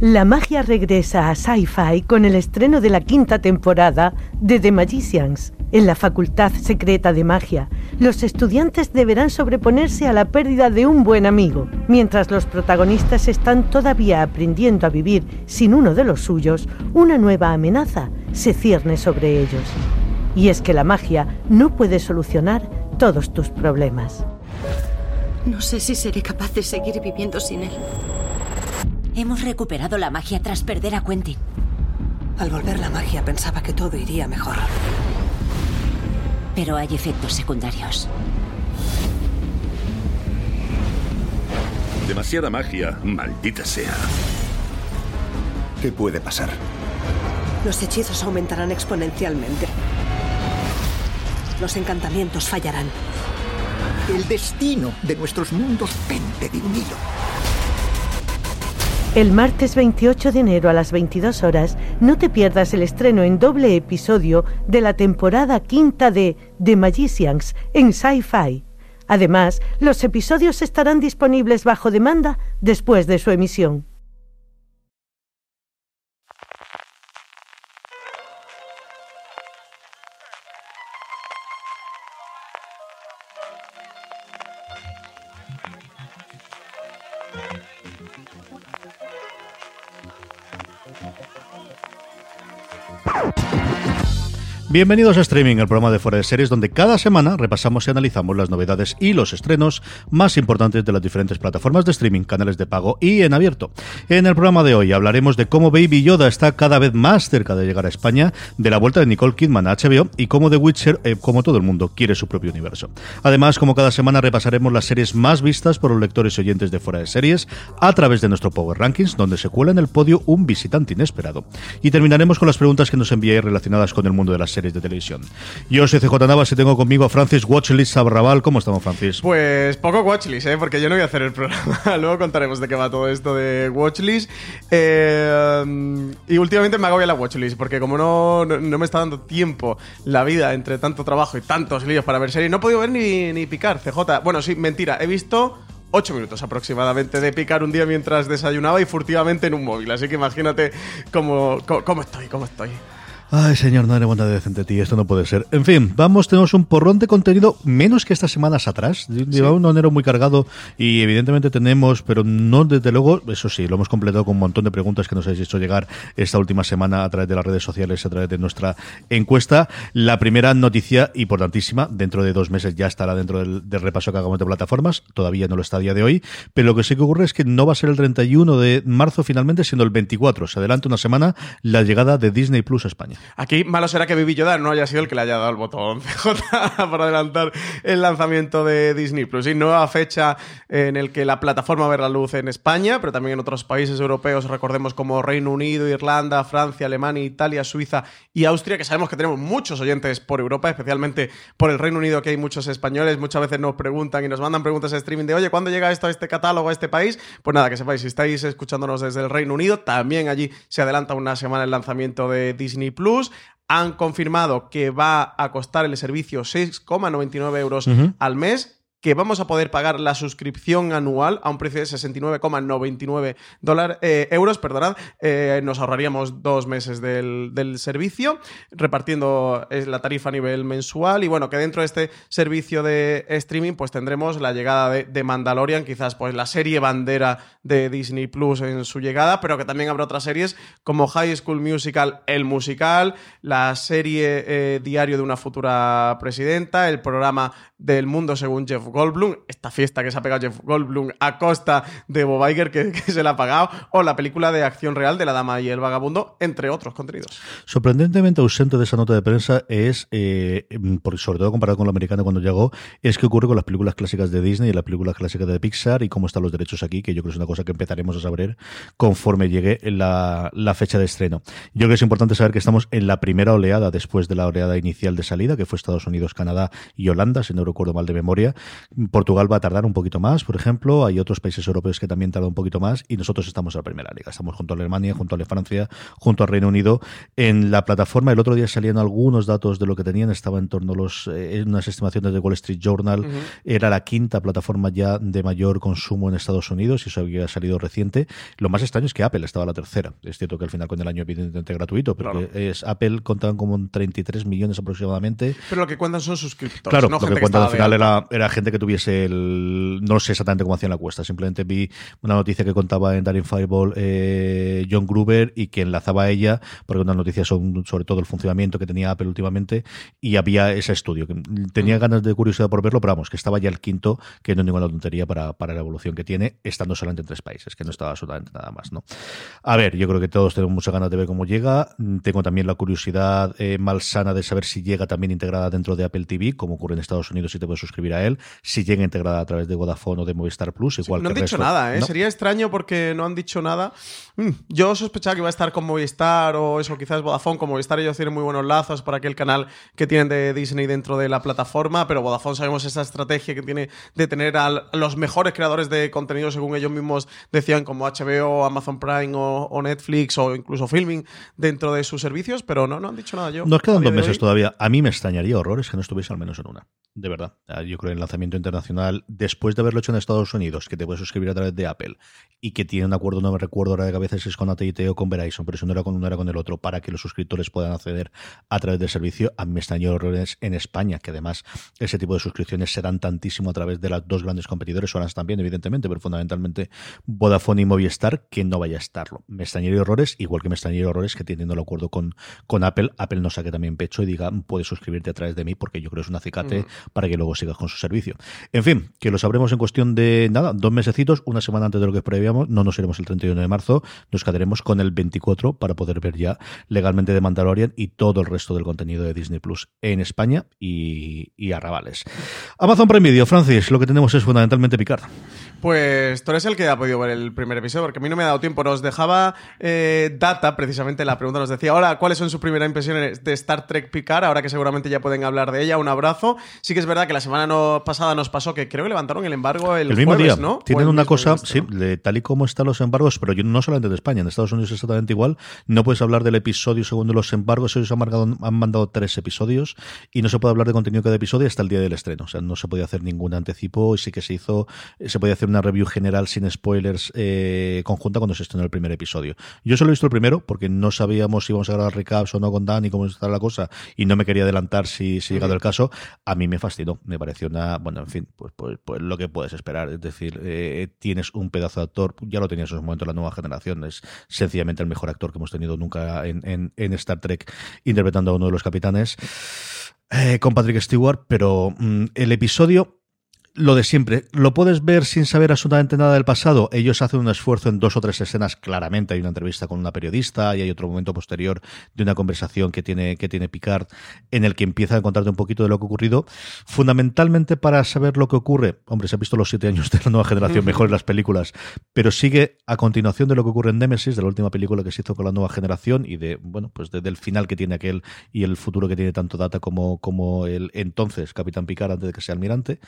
La magia regresa a Sci-Fi con el estreno de la quinta temporada de The Magicians. En la Facultad Secreta de Magia, los estudiantes deberán sobreponerse a la pérdida de un buen amigo, mientras los protagonistas están todavía aprendiendo a vivir sin uno de los suyos, una nueva amenaza se cierne sobre ellos. Y es que la magia no puede solucionar todos tus problemas. No sé si seré capaz de seguir viviendo sin él. Hemos recuperado la magia tras perder a Quentin. Al volver la magia pensaba que todo iría mejor. Pero hay efectos secundarios. Demasiada magia, maldita sea. ¿Qué puede pasar? Los hechizos aumentarán exponencialmente. Los encantamientos fallarán. El destino de nuestros mundos pende de un hilo. El martes 28 de enero a las 22 horas, no te pierdas el estreno en doble episodio de la temporada quinta de The Magicians en Sci-Fi. Además, los episodios estarán disponibles bajo demanda después de su emisión. Bienvenidos a Streaming, el programa de Fuera de Series, donde cada semana repasamos y analizamos las novedades y los estrenos más importantes de las diferentes plataformas de streaming, canales de pago y en abierto. En el programa de hoy hablaremos de cómo Baby Yoda está cada vez más cerca de llegar a España, de la vuelta de Nicole Kidman a HBO y cómo The Witcher, eh, como todo el mundo, quiere su propio universo. Además, como cada semana repasaremos las series más vistas por los lectores y oyentes de Fuera de Series a través de nuestro Power Rankings, donde se cuela en el podio un visitante inesperado. Y terminaremos con las preguntas que nos enviáis relacionadas con el mundo de las series de televisión. Yo soy CJ Navas y tengo conmigo a Francis Watchlist Sabarrabal. ¿Cómo estamos, Francis? Pues poco Watchlist, ¿eh? porque yo no voy a hacer el programa. Luego contaremos de qué va todo esto de Watchlist. Eh, y últimamente me agobia la Watchlist, porque como no, no, me está dando tiempo la vida entre tanto trabajo y tantos líos para ver series, no he podido ver ni, ni picar, CJ. Bueno, sí, mentira, he visto 8 minutos aproximadamente de picar un día mientras desayunaba y furtivamente en un móvil. Así que imagínate cómo, cómo estoy, cómo estoy. Ay, señor, no bondad decente ti, esto no puede ser. En fin, vamos, tenemos un porrón de contenido menos que estas semanas atrás. Lleva un enero muy cargado y evidentemente tenemos, pero no desde luego, eso sí, lo hemos completado con un montón de preguntas que nos habéis hecho llegar esta última semana a través de las redes sociales, a través de nuestra encuesta. La primera noticia importantísima, dentro de dos meses ya estará dentro del, repaso que hagamos de plataformas, todavía no lo está a día de hoy, pero lo que sí que ocurre es que no va a ser el 31 de marzo finalmente, sino el 24. Se adelanta una semana la llegada de Disney Plus a España. Aquí malo será que Vivi Yoda no haya sido el que le haya dado el botón CJ para adelantar el lanzamiento de Disney Plus. Y nueva fecha en el que la plataforma va a ver la luz en España, pero también en otros países europeos, recordemos como Reino Unido, Irlanda, Francia, Alemania, Italia, Suiza y Austria, que sabemos que tenemos muchos oyentes por Europa, especialmente por el Reino Unido, que hay muchos españoles. Muchas veces nos preguntan y nos mandan preguntas a streaming de, oye, ¿cuándo llega esto a este catálogo, a este país? Pues nada, que sepáis, si estáis escuchándonos desde el Reino Unido, también allí se adelanta una semana el lanzamiento de Disney Plus han confirmado que va a costar el servicio 6,99 euros al mes que vamos a poder pagar la suscripción anual a un precio de 69,99 eh, euros, perdonad, eh, nos ahorraríamos dos meses del, servicio, repartiendo eh, la tarifa a nivel mensual. Y bueno, que dentro de este servicio de streaming pues tendremos la llegada de, de, Mandalorian, quizás pues la serie bandera de Disney Plus en su llegada, pero que también habrá otras series como High School Musical, el musical, la serie diario de una futura presidenta, el programa del mundo según Jeff Goldblum, esta fiesta que se ha pegado Jeff Goldblum a costa de Bob Iger que, se la ha pagado, o la película de acción real de La Dama y el Vagabundo, entre otros contenidos. Sorprendentemente ausente de esa nota de prensa es, eh, sobre todo comparado con lo americano cuando llegó, es que ocurre con las películas clásicas de Disney y las películas clásicas de Pixar y cómo están los derechos aquí, que yo creo que es una cosa que empezaremos a saber conforme llegue la, la fecha de estreno. Yo creo que es importante saber que estamos en la primera oleada después de la oleada inicial de salida, que fue Estados Unidos, Canadá y Holanda, si no recuerdo mal de memoria. Portugal va a tardar un poquito más, por ejemplo. Hay otros países europeos que también tardan un poquito más y nosotros estamos en la primera liga. Estamos junto a Alemania, junto a Francia, junto al Reino Unido. En la plataforma, el otro día salían algunos datos de lo que tenían, estaba en torno a los, eh, unas estimaciones de Wall Street Journal. Era la quinta plataforma ya de mayor consumo en Estados Unidos y eso había salido reciente. Lo más extraño es que Apple estaba la tercera. Es cierto que al final con el año evidentemente gratuito, pero Claro. es Apple contaban como en 33 millones aproximadamente. Pero lo que cuentan son suscriptores. Claro, no lo gente que cuentan al final era, era gente que tuviese el. No sé exactamente cómo hacían la cuesta. Simplemente vi una noticia que contaba en Daring Fireball eh, John Gruber y que enlazaba a ella, porque unas noticias son sobre todo el funcionamiento que tenía Apple últimamente. Y había ese estudio. que Tenía Mm. ganas de curiosidad por verlo, pero vamos, que estaba ya el quinto, que no es ninguna tontería para, para la evolución que tiene, estando solamente en tres países, que no estaba absolutamente nada más, ¿no? A ver, yo creo que todos tenemos muchas ganas de ver cómo llega. Tengo también la curiosidad eh, malsana de saber si llega también integrada dentro de Apple TV, como ocurre en Estados Unidos, si te puedes suscribir a él. Si llega integrada a través de Vodafone o de Movistar Plus, igual no han que dicho resto. nada, ¿eh? No. Sería extraño porque no han dicho nada. Mm, Yo sospechaba que iba a estar con Movistar o eso, quizás Vodafone. Con Movistar ellos tienen muy buenos lazos por aquel canal que tienen de Disney dentro de la plataforma, pero Vodafone sabemos esa estrategia que tiene de tener a los mejores creadores de contenido, según ellos mismos decían, como HBO, Amazon Prime o, o Netflix o incluso Filming dentro de sus servicios, pero no, no han dicho nada yo. Nos quedan dos meses hoy. todavía. A mí me extrañaría horrores que no estuviese al menos en una. De verdad. Ah, Yo creo que el lanzamiento internacional, después de haberlo hecho en Estados Unidos, que te puedes suscribir a través de Apple y que tiene un acuerdo, no me recuerdo ahora de cabeza si es con AT&T o con Verizon, pero si no era con uno era con el otro, para que los suscriptores puedan acceder a través del servicio. A mí me extrañó horrores en España, que además ese tipo de suscripciones serán tantísimo a través de las dos grandes competidores, Orange también, evidentemente, pero fundamentalmente Vodafone y Movistar, que no vaya a estarlo. Me extrañaría horrores, igual que me extrañaría horrores que teniendo el acuerdo con, con Apple, Apple no saque también pecho y diga, puedes suscribirte a través de mí, porque yo creo que es un acicate para que luego sigas con su servicio. En fin, que lo sabremos en cuestión de nada, dos mesecitos, una semana antes de lo que prevíamos, no nos iremos el 31 de marzo, nos quedaremos con el 24 para poder ver ya legalmente de Mandalorian y todo el resto del contenido de Disney Plus en España y, y arrabales. Amazon Prime Video, Francis, lo que tenemos es fundamentalmente Picard. Pues tú eres el que ha podido ver el primer episodio, porque a mí no me ha dado tiempo. Nos dejaba eh, Data, precisamente la pregunta nos decía, ahora, ¿cuáles son sus primeras impresiones de Star Trek Picard? Ahora que seguramente ya pueden hablar de ella. Un abrazo. Sí que es verdad que la semana no- pasada nos pasó que creo que levantaron el embargo el, El, mismo jueves, día. ¿no? Tienen una cosa, sí, ¿no? de tal y como están los embargos, pero yo no solamente de España, en Estados Unidos es exactamente igual. No puedes hablar del episodio según los embargos. Ellos han, marcado- han mandado tres episodios y no se puede hablar de contenido cada episodio hasta el día del estreno. O sea, no se podía hacer ningún anticipo y sí que se hizo, se podía hacer una review general sin spoilers eh, conjunta cuando se estrenó el primer episodio. Yo solo he visto el primero porque no sabíamos si íbamos a grabar recaps o no con Dan y cómo está la cosa y no me quería adelantar si, si llegado el caso. A mí me fascinó, me pareció una, bueno, en fin, pues, pues, pues lo que puedes esperar. Es decir, eh, tienes un pedazo de actor, ya lo tenías en su momento la nueva generación, es sencillamente el mejor actor que hemos tenido nunca en, en, Star Trek interpretando a uno de los capitanes, eh, con Patrick Stewart, pero mm, el episodio lo de siempre. Lo puedes ver sin saber absolutamente nada del pasado. Ellos hacen un esfuerzo en dos o tres escenas, claramente. Hay una entrevista con una periodista y hay otro momento posterior de una conversación que tiene, que tiene Picard en el que empieza a contarte un poquito de lo que ha ocurrido. Fundamentalmente para saber lo que ocurre. Hombre, se ha visto los siete años de la nueva generación, mejores las películas, pero sigue a continuación de lo que ocurre en Nemesis, de la última película que se hizo con la nueva generación y de, bueno, pues de- del final que tiene aquel y el futuro que tiene tanto Data como, como el entonces Capitán Picard antes de que sea almirante.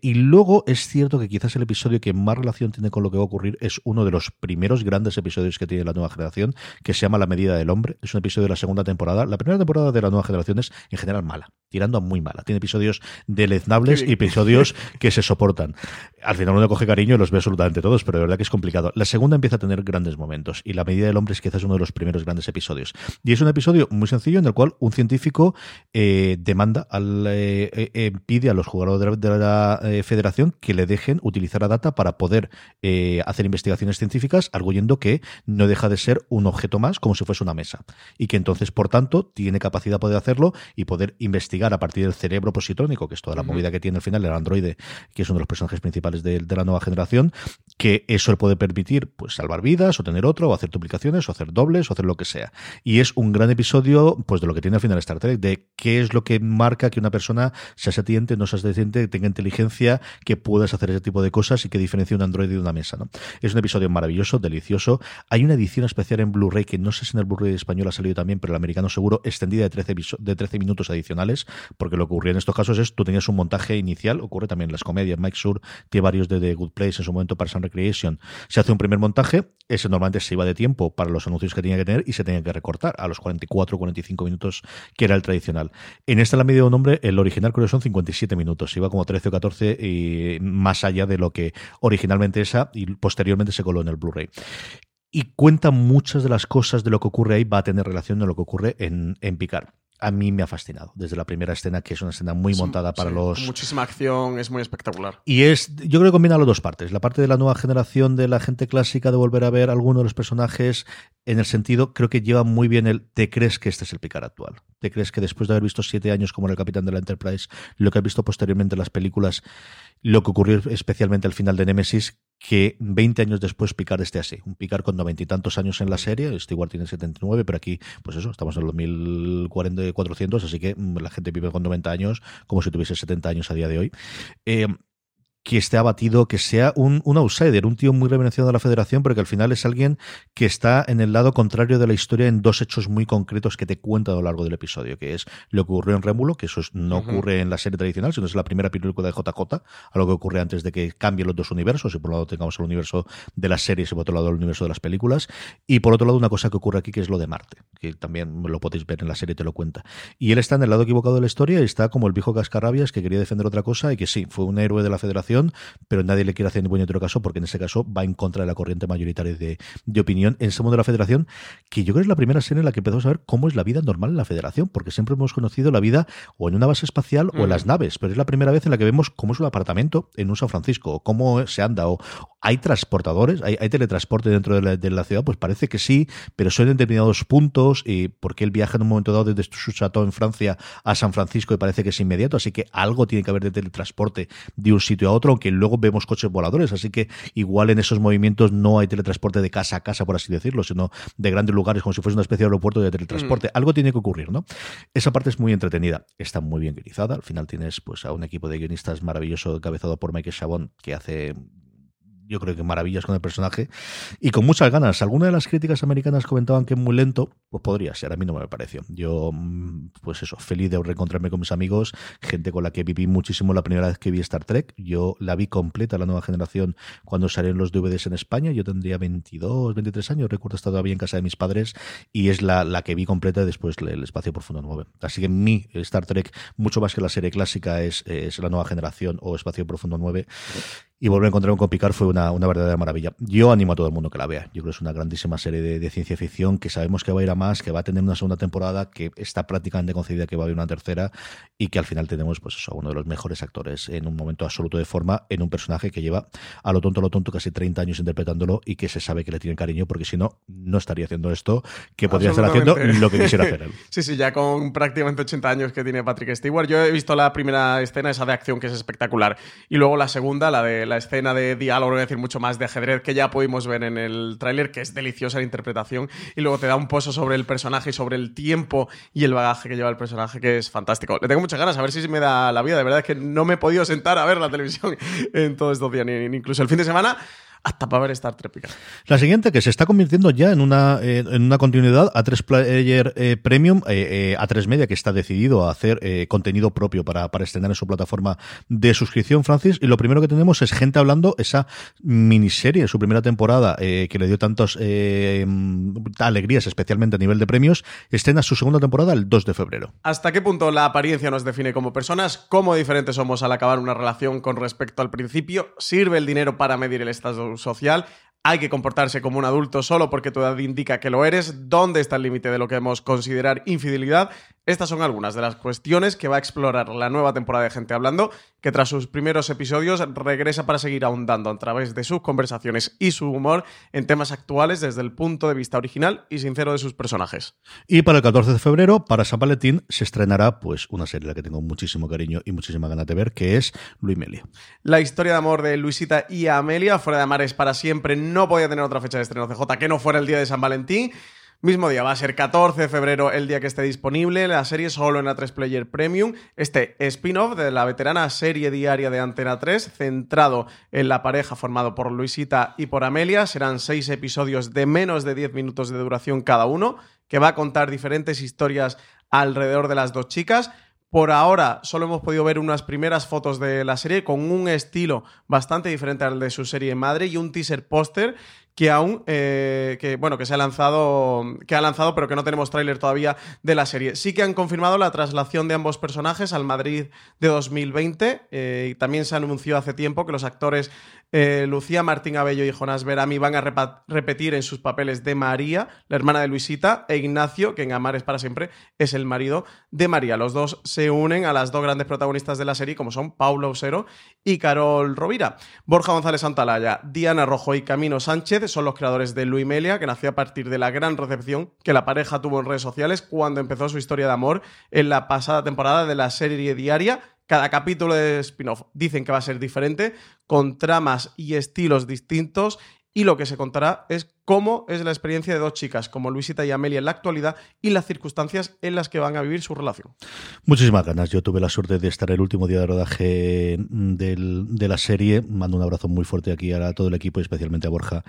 Y luego es cierto que quizás el episodio que más relación tiene con lo que va a ocurrir es uno de los primeros grandes episodios que tiene la nueva generación, que se llama La medida del hombre. Es un episodio de la segunda temporada. La primera temporada de la nueva generación es en general mala, tirando a muy mala. Tiene episodios deleznables y episodios que se soportan. Al final uno coge cariño y los ve absolutamente todos, pero de verdad que es complicado. La segunda empieza a tener grandes momentos y La medida del hombre es quizás uno de los primeros grandes episodios. Y es un episodio muy sencillo en el cual un científico eh, demanda, al, eh, eh, eh, pide a los jugadores de la, de eh, federación que le dejen utilizar a data para poder eh, hacer investigaciones científicas, arguyendo que no deja de ser un objeto más como si fuese una mesa. Y que entonces, por tanto, tiene capacidad de poder hacerlo y poder investigar a partir del cerebro positrónico, que es toda la movida que tiene al final el androide, que es uno de los personajes principales de, de la nueva generación, que eso le puede permitir pues salvar vidas o tener otro o hacer duplicaciones o hacer dobles o hacer lo que sea. Y es un gran episodio pues de lo que tiene al final Star Trek, de qué es lo que marca que una persona sea sentiente, no sea sentiente, tenga inteligencia, que puedas hacer ese tipo de cosas y que diferencie un androide de una mesa. ¿no? Es un episodio maravilloso, delicioso. Hay una edición especial en Blu-ray que no sé si en el Blu-ray español ha salido también, pero el americano seguro, extendida de 13, de 13 minutos adicionales, porque lo que ocurría en estos casos es tú tenías un montaje inicial, ocurre también en las comedias, Mike Sur tiene varios de The Good Place en su momento para Sun Recreation, se hace un primer montaje, ese normalmente se iba de tiempo para los anuncios que tenía que tener y se tenía que recortar a los 44 o 45 minutos que era el tradicional. En esta la media de un hombre, el original creo que son 57 minutos, iba como 13 o 14 y más allá de lo que originalmente esa y posteriormente se coló en el Blu-ray. Y cuenta muchas de las cosas de lo que ocurre ahí, va a tener relación con lo que ocurre en, en Picard a mí me ha fascinado desde la primera escena, que es una escena muy montada para sí, los. Muchísima acción, es muy espectacular. Y es, yo creo que combina las dos partes. La parte de la nueva generación de la gente clásica, de volver a ver a alguno de los personajes, en el sentido, creo que lleva muy bien el te crees que este es el Picard actual. Te crees que después de haber visto siete años como el capitán de la Enterprise, lo que has visto posteriormente en las películas, lo que ocurrió especialmente al final de Nemesis, que 20 años después Picard esté así. Un Picard con noventa y tantos años en la serie, igual tiene 79, pero aquí, pues eso, estamos en los 1400, 400, así que la gente vive con 90 años como si tuviese 70 años a día de hoy. Eh, que esté abatido, que sea un, un, outsider, un tío muy reverenciado de la federación, pero que al final es alguien que está en el lado contrario de la historia en dos hechos muy concretos que te cuenta a lo largo del episodio, que es lo que ocurrió en Rémulo, que eso es, no uh -huh. ocurre en la serie tradicional, sino es la primera película de JJ, a lo que ocurre antes de que cambien los dos universos, y por un lado tengamos el universo de las series y por otro lado el universo de las películas, y por otro lado una cosa que ocurre aquí que es lo de Marte, que también lo podéis ver en la serie, te lo cuenta. Y él está en el lado equivocado de la historia y está como el viejo cascarrabias que quería defender otra cosa y que sí, fue un héroe de la federación pero nadie le quiere hacer ni buen otro caso porque en ese caso va en contra de la corriente mayoritaria de, de, opinión en ese mundo de la federación, que yo creo que es la primera serie en la que empezamos a ver cómo es la vida normal en la federación, porque siempre hemos conocido la vida o en una base espacial mm. o en las naves, pero es la primera vez en la que vemos cómo es un apartamento en un San Francisco, o cómo se anda, o hay transportadores, hay, hay teletransporte dentro de la, de la, ciudad, pues parece que sí, pero son en determinados puntos, y porque él viaja en un momento dado desde su chateau en Francia a San Francisco y parece que es inmediato, así que algo tiene que haber de teletransporte de un sitio a otro, aunque luego vemos coches voladores, así que igual en esos movimientos no hay teletransporte de casa a casa, por así decirlo, sino de grandes lugares, como si fuese una especie de aeropuerto de teletransporte. Mm. Algo tiene que ocurrir, ¿no? Esa parte es muy entretenida, está muy bien guionizada. Al final tienes pues a un equipo de guionistas maravilloso, encabezado por Michael Chabon, que hace yo creo que maravillas con el personaje y con muchas ganas. Algunas de las críticas americanas comentaban que es muy lento, pues podría ser, a mí no me pareció. Yo, pues eso, feliz de reencontrarme con mis amigos, gente con la que viví muchísimo la primera vez que vi Star Trek. Yo la vi completa, la nueva generación, cuando salieron los DVDs en España. Yo tendría 22, 23 años, recuerdo estar todavía en casa de mis padres y es la, la que vi completa después el Espacio Profundo 9. Así que mi Star Trek, mucho más que la serie clásica, es, es la nueva generación o Espacio Profundo 9 y volver a encontrarme con Picard fue una, una, verdadera maravilla. Yo animo a todo el mundo que la vea. Yo creo que es una grandísima serie de, de, ciencia ficción que sabemos que va a ir a más, que va a tener una segunda temporada, que está prácticamente concedida que va a haber una tercera y que al final tenemos pues eso, a uno de los mejores actores en un momento absoluto de forma en un personaje que lleva a lo tonto a lo tonto casi 30 años interpretándolo y que se sabe que le tiene cariño porque si no, no estaría haciendo esto que podría estar haciendo lo que quisiera hacer él. sí, sí, ya con prácticamente 80 años que tiene Patrick Stewart. Yo he visto la primera escena, esa de acción que es espectacular y luego la segunda, la de la escena de diálogo, voy a decir mucho más de ajedrez que ya pudimos ver en el tráiler, que es deliciosa la interpretación, y luego te da un pozo sobre el personaje y sobre el tiempo y el bagaje que lleva el personaje, que es fantástico. Le tengo muchas ganas, a ver si me da la vida, de verdad es que no me he podido sentar a ver la televisión en todos estos días, incluso el fin de semana hasta para ver Star Trek Picard. La siguiente, que se está convirtiendo ya en una, eh, en una continuidad a 3 Player eh, Premium, eh, a 3 Media, que está decidido a hacer eh, contenido propio para, para estrenar en su plataforma de suscripción, Francis. Y lo primero que tenemos es gente hablando esa miniserie, su primera temporada, eh, que le dio tantas alegrías, especialmente a nivel de premios, estrena su segunda temporada el 2 de febrero. ¿Hasta qué punto la apariencia nos define como personas? ¿Cómo diferentes somos al acabar una relación con respecto al principio? ¿Sirve el dinero para medir el estado social. Hay que comportarse como un adulto solo porque tu edad indica que lo eres, dónde está el límite de lo que debemos considerar infidelidad. Estas son algunas de las cuestiones que va a explorar la nueva temporada de Gente Hablando, que tras sus primeros episodios regresa para seguir ahondando a través de sus conversaciones y su humor en temas actuales desde el punto de vista original y sincero de sus personajes. Y para el 14 de febrero, para San Valentín, se estrenará pues una serie a la que tengo muchísimo cariño y muchísima ganas de ver, que es Luis Melia. La historia de amor de Luisita y Amelia, fuera de Amares para siempre, no podía tener otra fecha de estreno CJ que no fuera el día de San Valentín. Mismo día, va a ser 14 de febrero el día que esté disponible. La serie solo en A3 Player Premium. Este spin-off de la veterana serie diaria de Antena 3, centrado en la pareja formado por Luisita y por Amelia. Serán seis episodios de menos de 10 minutos de duración cada uno, que va a contar diferentes historias alrededor de las dos chicas. Por ahora solo hemos podido ver unas primeras fotos de la serie con un estilo bastante diferente al de su serie madre y un teaser póster que aún, eh, que bueno, que se ha lanzado, que ha lanzado, pero que no tenemos tráiler todavía de la serie. Sí que han confirmado la traslación de ambos personajes al Madrid de 2020 eh, y también se anunció hace tiempo que los actores eh, Lucía Martín Abello y Jonás Berami van a repetir en sus papeles de María, la hermana de Luisita, e Ignacio, que en Amares para siempre es el marido de María. Los dos se unen a las dos grandes protagonistas de la serie, como son Paulo Osero y Carol Rovira. Borja González Santalaya, Diana Rojo y Camino Sánchez son los creadores de Luis Melia, que nació a partir de la gran recepción que la pareja tuvo en redes sociales cuando empezó su historia de amor en la pasada temporada de la serie diaria. Cada capítulo de spin-off. Dicen que va a ser diferente, con tramas y estilos distintos, y lo que se contará es cómo es la experiencia de dos chicas como Luisita y Amelia en la actualidad y las circunstancias en las que van a vivir su relación. Muchísimas ganas. Yo tuve la suerte de estar el último día de rodaje de la serie. Mando un abrazo muy fuerte aquí a todo el equipo, especialmente a Borja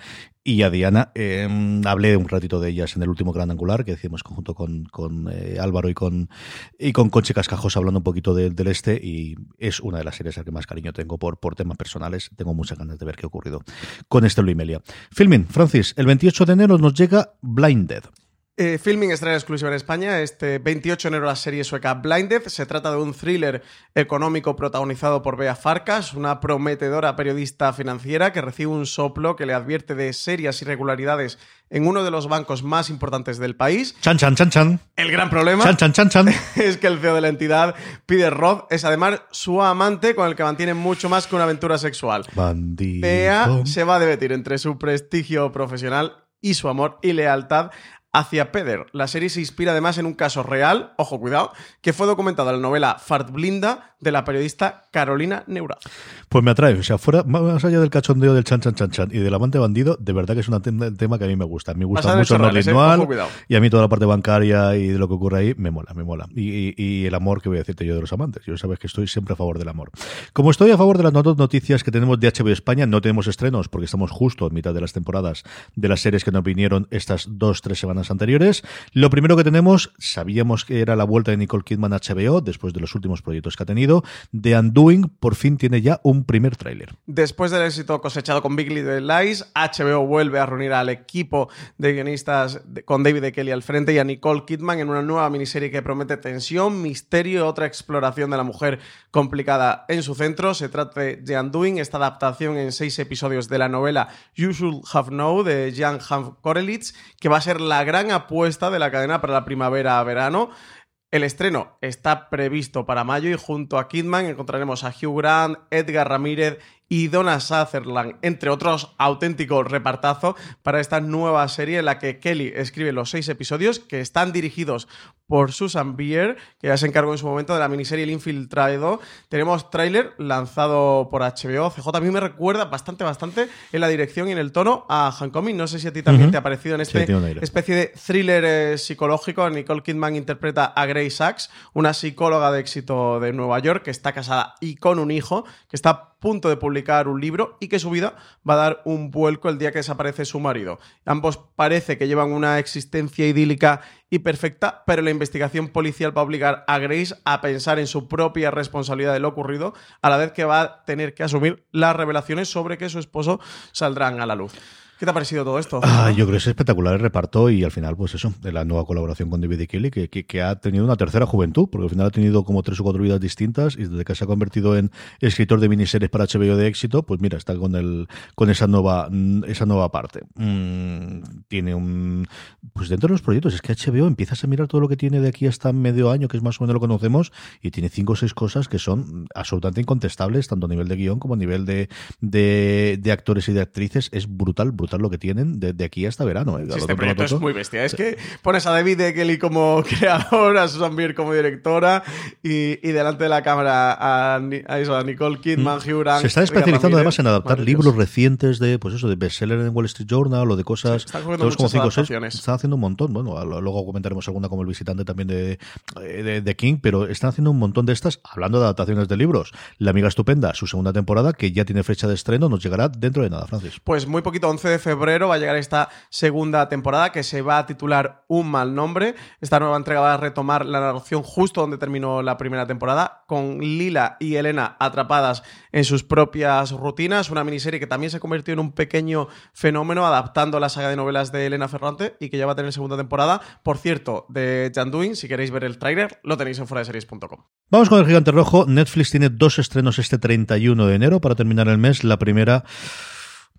y a Diana. Em, hablé un ratito de ellas en el último Gran Angular que hicimos conjunto con, eh, Álvaro y con, y con Conchi Cascajos hablando un poquito del este y es una de las series a que más cariño tengo por, por temas personales. Tengo muchas ganas de ver qué ha ocurrido con este Luis Melia. Filmin, Francis, el 28 de enero nos llega Blinded. Eh, filming estrena exclusiva en España. Este 28 de enero la serie sueca Blinded. Se trata de un thriller económico protagonizado por Bea Farkas, una prometedora periodista financiera que recibe un soplo que le advierte de serias irregularidades en uno de los bancos más importantes del país. Chan, chan, chan, chan. El gran problema chan, chan, chan, chan. es que el CEO de la entidad, Peter Roth, es además su amante con el que mantiene mucho más que una aventura sexual. Bandido. Bea se va a debatir entre su prestigio profesional y su amor y lealtad hacia Peder. La serie se inspira además en un caso real, ojo, cuidado, que fue documentado en la novela Fart Blinda de la periodista Carolina Neuraz. Pues me atrae, o sea, fuera, más allá del cachondeo del chan chan chan chan y del amante bandido, de verdad que es un tema que a mí me gusta. Me gusta mucho el Noal y a mí toda la parte bancaria y de lo que ocurre ahí me mola, me mola. Y, el amor que voy a decirte yo de los amantes. Yo sabes que estoy siempre a favor del amor. Como estoy a favor de las noticias que tenemos de HBO España, no tenemos estrenos porque estamos justo en mitad de las temporadas de las series que nos vinieron estas dos, tres semanas anteriores. Lo primero que tenemos, sabíamos que era la vuelta de Nicole Kidman a HBO después de los últimos proyectos que ha tenido. The Undoing por fin tiene ya un primer tráiler. Después del éxito cosechado con Big Little Lies, HBO vuelve a reunir al equipo de guionistas con David Kelly al frente y a Nicole Kidman en una nueva miniserie que promete tensión, misterio y otra exploración de la mujer complicada en su centro. Se trata de Undoing, esta adaptación en seis episodios de la novela You Should Have Known de Jan Hanf Korelitz, que va a ser la gran apuesta de la cadena para la primavera-verano. El estreno está previsto para mayo y junto a Kidman encontraremos a Hugh Grant, Edgar Ramírez y Donna Sutherland, entre otros auténticos repartazos para esta nueva serie en la que Kelly escribe los seis episodios que están dirigidos por Susan Bier, que ya se encargó en su momento de la miniserie El Infiltrado. Tenemos tráiler lanzado por HBO. CJ a mí me recuerda bastante, bastante en la dirección y en el tono a Hancomi. No sé si a ti también te ha parecido en este especie de thriller eh, psicológico. Nicole Kidman interpreta a Grace Sachs, una psicóloga de éxito de Nueva York que está casada y con un hijo, que está punto de publicar un libro y que su vida va a dar un vuelco el día que desaparece su marido. Ambos parece que llevan una existencia idílica y perfecta, pero la investigación policial va a obligar a Grace a pensar en su propia responsabilidad de lo ocurrido, a la vez que va a tener que asumir las revelaciones sobre que su esposo saldrán a la luz. ¿Qué te ha parecido todo esto? Ah, yo creo que es espectacular el reparto y al final, pues eso, de la nueva colaboración con David Kelly, que, ha tenido una tercera juventud, porque al final ha tenido como tres o cuatro vidas distintas y desde que se ha convertido en escritor de miniseries para HBO de éxito, pues mira, está con el con esa nueva esa nueva parte. Mm, tiene un pues dentro de los proyectos, es que HBO empiezas a mirar todo lo que tiene de aquí hasta medio año, que es más o menos lo que conocemos, y tiene cinco o seis cosas que son absolutamente incontestables, tanto a nivel de guion como a nivel de, de actores y de actrices. Es brutal, brutal lo que tienen de, de aquí hasta verano. ¿eh? Sí, este proyecto es muy bestia. Es que pones a David Kelly como creador, a Susan Beer como directora y, y delante de la cámara a, a, eso, a Nicole Kidman, mm. Hugh Se está especializando además en adaptar libros recientes de, pues eso, de bestseller en Wall Street Journal o de cosas. Sí, está tenemos como cinco seis. Están haciendo un montón. Bueno, luego comentaremos alguna como el visitante también de, de, de, King, pero están haciendo un montón de estas, hablando de adaptaciones de libros. La amiga estupenda, su segunda temporada, que ya tiene fecha de estreno, nos llegará dentro de nada, Francis. Pues muy poquito, 11 de febrero va a llegar esta segunda temporada que se va a titular Un mal nombre. Esta nueva entrega va a retomar la narración justo donde terminó la primera temporada, con Lila y Elena atrapadas en sus propias rutinas. Una miniserie que también se convirtió en un pequeño fenómeno adaptando la saga de novelas de Elena Ferrante y que ya va a tener segunda temporada. Por cierto, de Janduin, si queréis ver el tráiler, lo tenéis en foradeseries.com. Vamos con el gigante rojo. Netflix tiene dos estrenos este 31 de enero para terminar el mes. La primera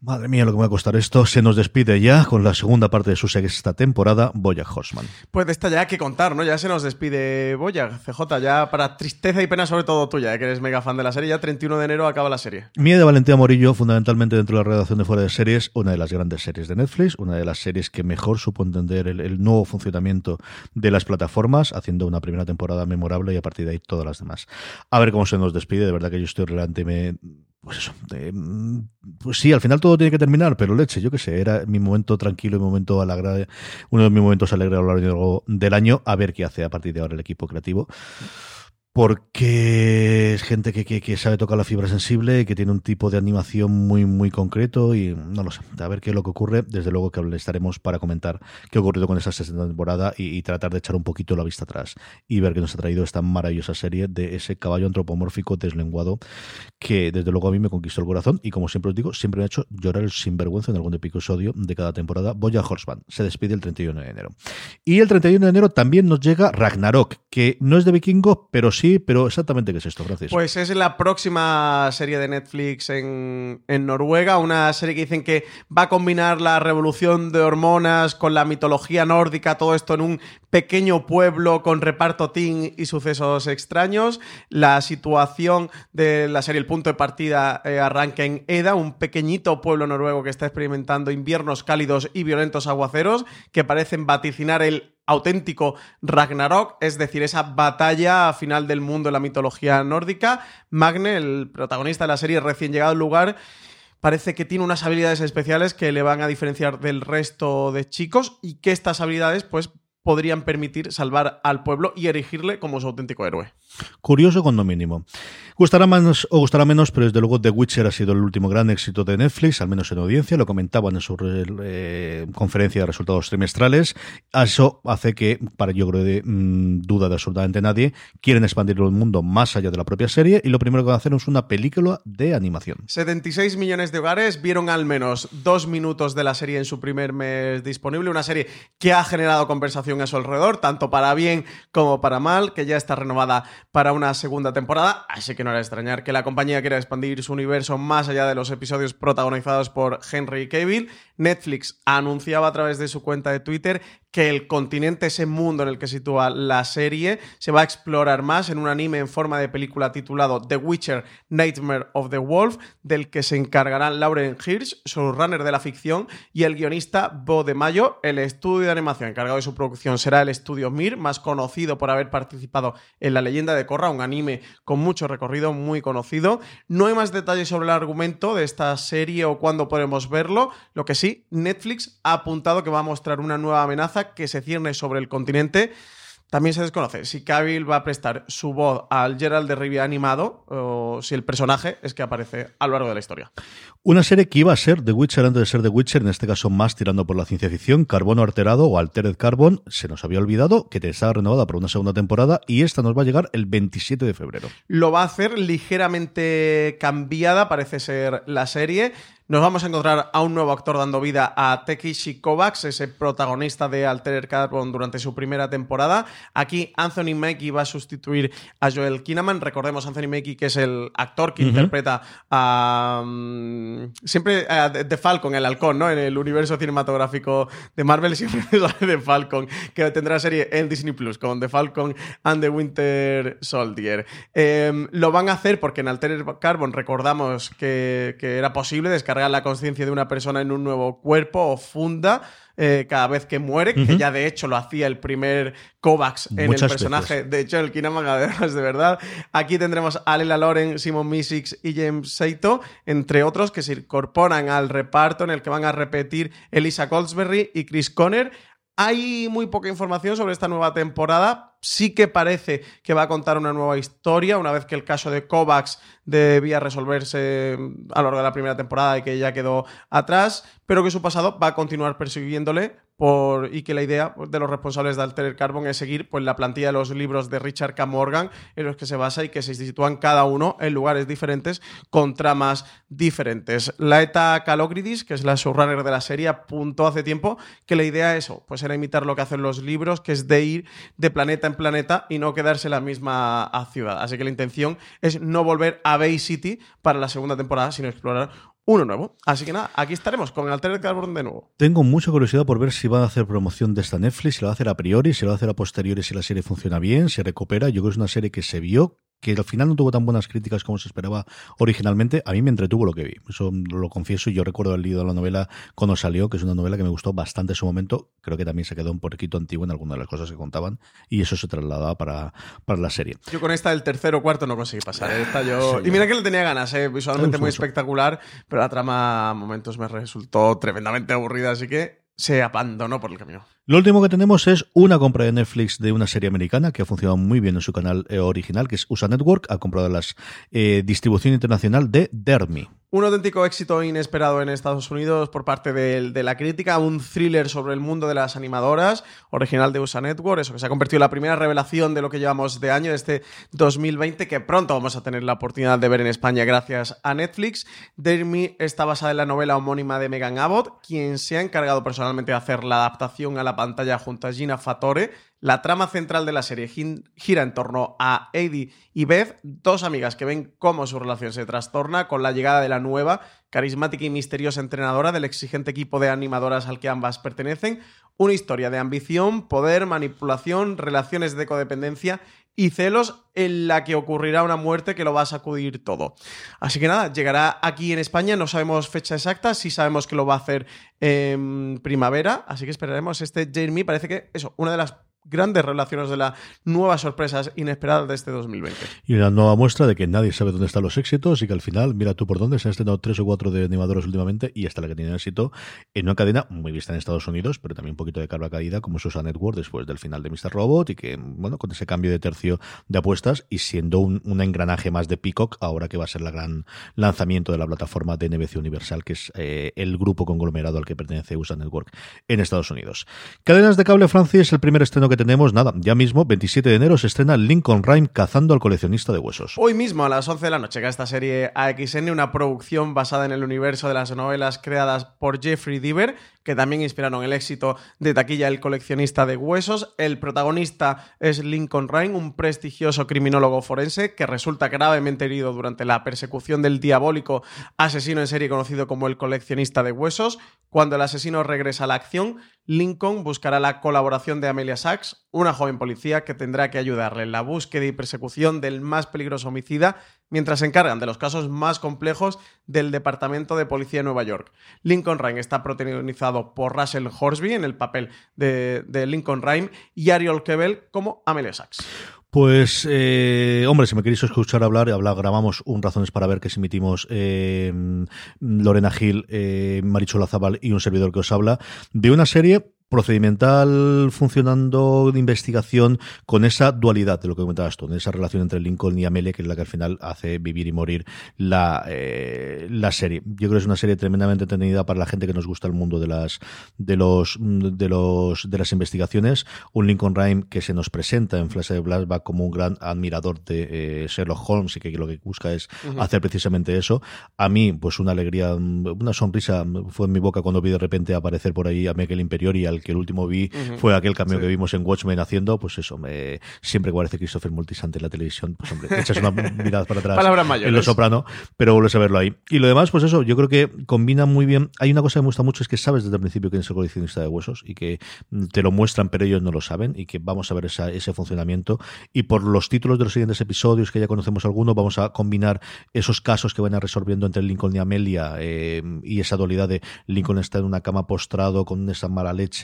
Madre mía, lo que me va a costar esto. Se nos despide ya con la segunda parte de su sexta temporada, Boyack Horseman. Pues de esta ya hay que contar, ¿no? Ya se nos despide Boyack, CJ, ya para tristeza y pena sobre todo tuya, que eres mega fan de la serie. Ya 31 de enero acaba la serie. Mía de Valentía Morillo, fundamentalmente dentro de la redacción de Fuera de Series, una de las grandes series de Netflix, una de las series que mejor supo entender el, el nuevo funcionamiento de las plataformas, haciendo una primera temporada memorable y a partir de ahí todas las demás. A ver cómo se nos despide, de verdad que yo estoy relante me pues eso, eh, pues sí, al final todo tiene que terminar, pero leche, yo qué sé, era mi momento tranquilo, mi momento alegre, uno de mis momentos alegres a lo largo del año, a ver qué hace a partir de ahora el equipo creativo porque es gente que, sabe tocar la fibra sensible, que tiene un tipo de animación muy, muy concreto y no lo sé, a ver qué es lo que ocurre. Desde luego que estaremos para comentar qué ha ocurrido con esa sexta temporada y, tratar de echar un poquito la vista atrás y ver qué nos ha traído esta maravillosa serie de ese caballo antropomórfico deslenguado que desde luego a mí me conquistó el corazón y como siempre os digo, siempre me ha hecho llorar el sinvergüenza en algún episodio de cada temporada. Boya Horseman se despide el 31 de enero. Y el 31 de enero también nos llega Ragnarok, que no es de vikingo, pero sí sí, pero exactamente qué es esto, Francis. Pues es la próxima serie de Netflix en, Noruega, una serie que dicen que va a combinar la revolución de hormonas con la mitología nórdica, todo esto en un pequeño pueblo con reparto teen y sucesos extraños. La situación de la serie, el punto de partida, eh, arranca en Eda, un pequeñito pueblo noruego que está experimentando inviernos cálidos y violentos aguaceros que parecen vaticinar el auténtico Ragnarok, es decir, esa batalla final del mundo en la mitología nórdica. Magne, el protagonista de la serie recién llegado al lugar, parece que tiene unas habilidades especiales que le van a diferenciar del resto de chicos y que estas habilidades pues podrían permitir salvar al pueblo y erigirle como su auténtico héroe. Curioso cuando mínimo. Gustará más o gustará menos, pero desde luego The Witcher ha sido el último gran éxito de Netflix, al menos en audiencia, lo comentaban en su eh, conferencia de resultados trimestrales. Eso hace que, para yo creo de mmm, duda de absolutamente nadie, quieren expandir el mundo más allá de la propia serie y lo primero que van a hacer es una película de animación. 76 millones de hogares vieron al menos dos minutos de la serie en su primer mes disponible, una serie que ha generado conversación a su alrededor, tanto para bien como para mal, que ya está renovada para una segunda temporada, así que no era extrañar que la compañía quiera expandir su universo más allá de los episodios protagonizados por Henry Cavill. Netflix anunciaba a través de su cuenta de Twitter que el continente, ese mundo en el que sitúa la serie, se va a explorar más en un anime en forma de película titulado The Witcher Nightmare of the Wolf, del que se encargarán Lauren Hirsch, showrunner de la ficción, y el guionista Bo de Mayo. El estudio de animación encargado de su producción será el estudio Mir, más conocido por haber participado en La leyenda de Korra, un anime con mucho recorrido, muy conocido. No hay más detalles sobre el argumento de esta serie o cuándo podremos verlo. Lo que sí, Netflix ha apuntado que va a mostrar una nueva amenaza que se cierne sobre el continente. También se desconoce si Cavill va a prestar su voz al Gerald de Rivia animado o si el personaje es que aparece a lo largo de la historia. Una serie que iba a ser The Witcher antes de ser The Witcher, en este caso más tirando por la ciencia ficción, Carbono Alterado o Altered Carbon, se nos había olvidado que te estaba renovada por una segunda temporada y esta nos va a llegar el 27 de febrero. Lo va a hacer ligeramente cambiada, parece ser la serie. Nos vamos a encontrar a un nuevo actor dando vida a Takeshi Kovacs, ese protagonista de Altered Carbon durante su primera temporada. Aquí Anthony Mackie va a sustituir a Joel Kinnaman. Recordemos Anthony Mackie, que es el actor que interpreta a... mm, siempre a The Falcon, el halcón, ¿no? En el universo cinematográfico de Marvel siempre sale de Falcon, que tendrá serie en Disney Plus con The Falcon and the Winter Soldier. Eh, lo van a hacer porque en Altered Carbon recordamos que, que era posible descargar la conciencia de una persona en un nuevo cuerpo o funda. eh, cada vez que muere, que ya de hecho lo hacía el primer Kovacs en Muchas el personaje de hecho el Kinnaman además de verdad. Aquí tendremos a Lela Loren, Simon Misix y James Saito, entre otros que se incorporan al reparto en el que van a repetir Elisa Goldsberry y Chris Conner. Hay muy poca información sobre esta nueva temporada. Sí que parece que va a contar una nueva historia, una vez que el caso de Kovacs debía resolverse a lo largo de la primera temporada y que ya quedó atrás, pero que su pasado va a continuar persiguiéndole por, y que la idea de los responsables de Altered Carbon es seguir pues, la plantilla de los libros de Richard K. Morgan en los que se basa y que se sitúan cada uno en lugares diferentes con tramas diferentes. La ETA Calogridis, que es la showrunner de la serie, apuntó hace tiempo que la idea eso, pues era imitar lo que hacen los libros, que es de ir de planeta en planeta y no quedarse en la misma ciudad. Así que la intención es no volver a Bay City para la segunda temporada, sino explorar uno nuevo. Así que nada, aquí estaremos con Altered Carbon de nuevo. Tengo mucha curiosidad por ver si van a hacer promoción de esta Netflix, si lo va a hacer a priori, si lo va a hacer a posteriori, si la serie funciona bien, si recupera. Yo creo que es una serie que se vio, que al final no tuvo tan buenas críticas como se esperaba originalmente. A mí me entretuvo lo que vi. Eso lo confieso. Yo recuerdo haber leído la novela cuando salió, que es una novela que me gustó bastante en su momento. Creo que también se quedó un poquito antiguo en algunas de las cosas que contaban y eso se trasladaba para, para la serie. Yo con esta del tercero o cuarto no conseguí pasar. ¿eh? Esta yo... Sí, y mira que le tenía ganas, ¿eh? visualmente Me muy mucho. espectacular, pero la trama a momentos me resultó tremendamente aburrida, así que se abandonó por el camino. Lo último que tenemos es una compra de Netflix de una serie americana que ha funcionado muy bien en su canal eh, original, que es USA Network. Ha comprado la eh, distribución internacional de Dermy. Un auténtico éxito inesperado en Estados Unidos por parte de, la crítica, un thriller sobre el mundo de las animadoras, original de USA Network, eso que se ha convertido en la primera revelación de lo que llevamos de año, de este 2020, que pronto vamos a tener la oportunidad de ver en España gracias a Netflix. Dermy está basada en la novela homónima de Megan Abbott, quien se ha encargado personalmente de hacer la adaptación a la pantalla junto a Gina Fatore. La trama central de la serie gira en torno a Eddie y Beth, dos amigas que ven cómo su relación se trastorna con la llegada de la nueva, carismática y misteriosa entrenadora del exigente equipo de animadoras al que ambas pertenecen. Una historia de ambición, poder, manipulación, relaciones de codependencia y celos en la que ocurrirá una muerte que lo va a sacudir todo. Así que nada, llegará aquí en España, no sabemos fecha exacta, sí sabemos que lo va a hacer en primavera, así que esperaremos este Jeremy, parece que eso, una de las grandes relaciones de las nuevas sorpresas inesperadas de este 2020. Y una nueva muestra de que nadie sabe dónde están los éxitos y que al final, mira tú por dónde, se han estrenado tres o cuatro de animadores últimamente y hasta la que tiene éxito en una cadena muy vista en Estados Unidos, pero también un poquito de carga caída como Susa Network después del final de Mr. Robot y que, bueno, con ese cambio de tercio de apuestas y siendo un, engranaje más de Peacock ahora que va a ser la gran lanzamiento de la plataforma de NBC Universal, que es eh, el grupo conglomerado al que pertenece USA Network en Estados Unidos. Cadenas de cable Francia es el primer estreno que tenemos, nada, ya mismo, 27 de enero, se estrena Lincoln Rhyme cazando al coleccionista de huesos. Hoy mismo, a las 11 de la noche, que esta serie AXN, una producción basada en el universo de las novelas creadas por Jeffrey Diver, que también inspiraron el éxito de taquilla El coleccionista de huesos. El protagonista es Lincoln Rhyme, un prestigioso criminólogo forense que resulta gravemente herido durante la persecución del diabólico asesino en serie conocido como el coleccionista de huesos. Cuando el asesino regresa a la acción, Lincoln buscará la colaboración de Amelia Sachs, una joven policía que tendrá que ayudarle en la búsqueda y persecución del más peligroso homicida mientras se encargan de los casos más complejos del Departamento de Policía de Nueva York. Lincoln Rhyme está protagonizado por Russell Horsby en el papel de, Lincoln Rhyme y Ariel Kebel como Amelia Sachs. Pues, eh, hombre, si me queréis escuchar hablar, hablar, grabamos un Razones para ver que se emitimos eh, Lorena Gil, eh, Zabal y un servidor que os habla de una serie procedimental funcionando de investigación con esa dualidad de lo que comentabas tú, esa relación entre Lincoln y Amelie, que es la que al final hace vivir y morir la, eh, la serie. Yo creo que es una serie tremendamente entretenida para la gente que nos gusta el mundo de las de los de los de las investigaciones. Un Lincoln Rhyme que se nos presenta en Flash de Flashback como un gran admirador de eh, Sherlock Holmes y que lo que busca es hacer precisamente eso. A mí, pues una alegría, una sonrisa fue en mi boca cuando vi de repente aparecer por ahí a Michael y al que el último vi fue aquel cambio que vimos en Watchmen haciendo, pues eso, me, siempre que aparece Christopher Multisante en la televisión, pues hombre, echas una mirada para atrás en Lo Soprano, pero vuelves a verlo ahí. Y lo demás, pues eso, yo creo que combina muy bien. Hay una cosa que me gusta mucho, es que sabes desde el principio quién es el coleccionista de huesos y que te lo muestran, pero ellos no lo saben y que vamos a ver ese funcionamiento. Y por los títulos de los siguientes episodios, que ya conocemos algunos, vamos a combinar esos casos que van a resolviendo entre Lincoln y Amelia eh, y esa dualidad de Lincoln está en una cama postrado con esa mala leche,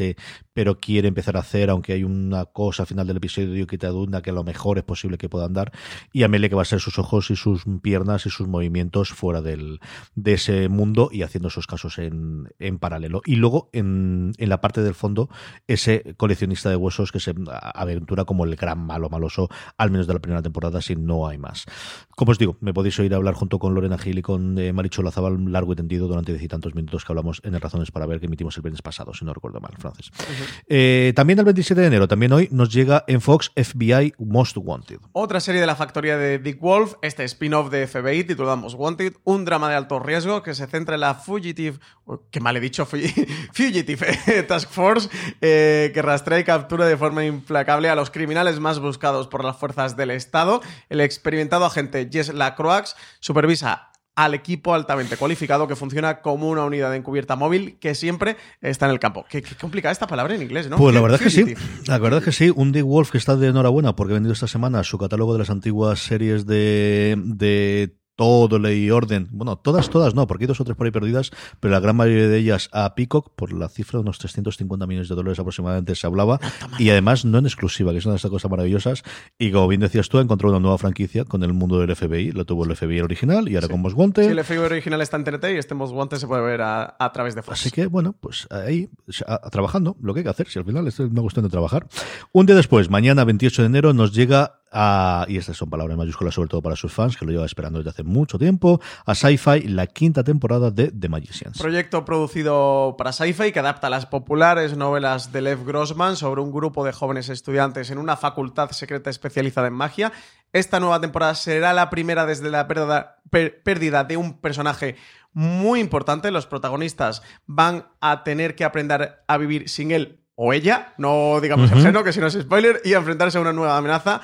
pero quiere empezar a hacer, aunque hay una cosa al final del episodio que te adunda que a lo mejor es posible que pueda andar, y Amelia que va a ser sus ojos y sus piernas y sus movimientos fuera del, de ese mundo y haciendo esos casos en, en paralelo. Y luego en, en, la parte del fondo, ese coleccionista de huesos que se aventura como el gran malo maloso, al menos de la primera temporada, si no hay más. Como os digo, me podéis oír hablar junto con Lorena Gil y con eh, Maricho Lazabal largo y tendido durante diez y tantos minutos que hablamos en el Razones para ver que emitimos el viernes pasado, si no recuerdo mal, Eh, también el 27 de enero, también hoy, nos llega en Fox FBI Most Wanted. Otra serie de la factoría de Dick Wolf, este spin-off de FBI titulado Most Wanted, un drama de alto riesgo que se centra en la Fugitive, que mal he dicho, Fugitive Task Force, eh, que rastrea y captura de forma implacable a los criminales más buscados por las fuerzas del Estado. El experimentado agente Jess Lacroix supervisa al equipo altamente cualificado que funciona como una unidad de encubierta móvil que siempre está en el campo. Qué, complicada esta palabra en inglés, ¿no? Pues la verdad es que sí. La verdad es que sí. Un Dick Wolf que está de enhorabuena porque ha vendido esta semana su catálogo de las antiguas series de, de todo ley orden. Bueno, todas, todas no, porque hay dos o tres por ahí perdidas, pero la gran mayoría de ellas a Peacock, por la cifra de unos 350 millones de dólares aproximadamente se hablaba, y además no en exclusiva, que es una de estas cosas maravillosas. Y como bien decías tú, encontró una nueva franquicia con el mundo del FBI, lo tuvo el FBI original y ahora con Most Wanted. Sí, el FBI original está en TNT y este Most Wanted se puede ver a, través de Fox. Así que, bueno, pues ahí, trabajando, lo que hay que hacer, si al final es una cuestión de trabajar. Un día después, mañana 28 de enero, nos llega a, y estas son palabras mayúsculas sobre todo para sus fans, que lo lleva esperando desde hace mucho tiempo, a Sci-Fi, la quinta temporada de The Magicians. Proyecto producido para Sci-Fi que adapta las populares novelas de Lev Grossman sobre un grupo de jóvenes estudiantes en una facultad secreta especializada en magia. Esta nueva temporada será la primera desde la pérdida, de un personaje muy importante. Los protagonistas van a tener que aprender a vivir sin él o ella, no digamos el género, que si no es spoiler, y enfrentarse a una nueva amenaza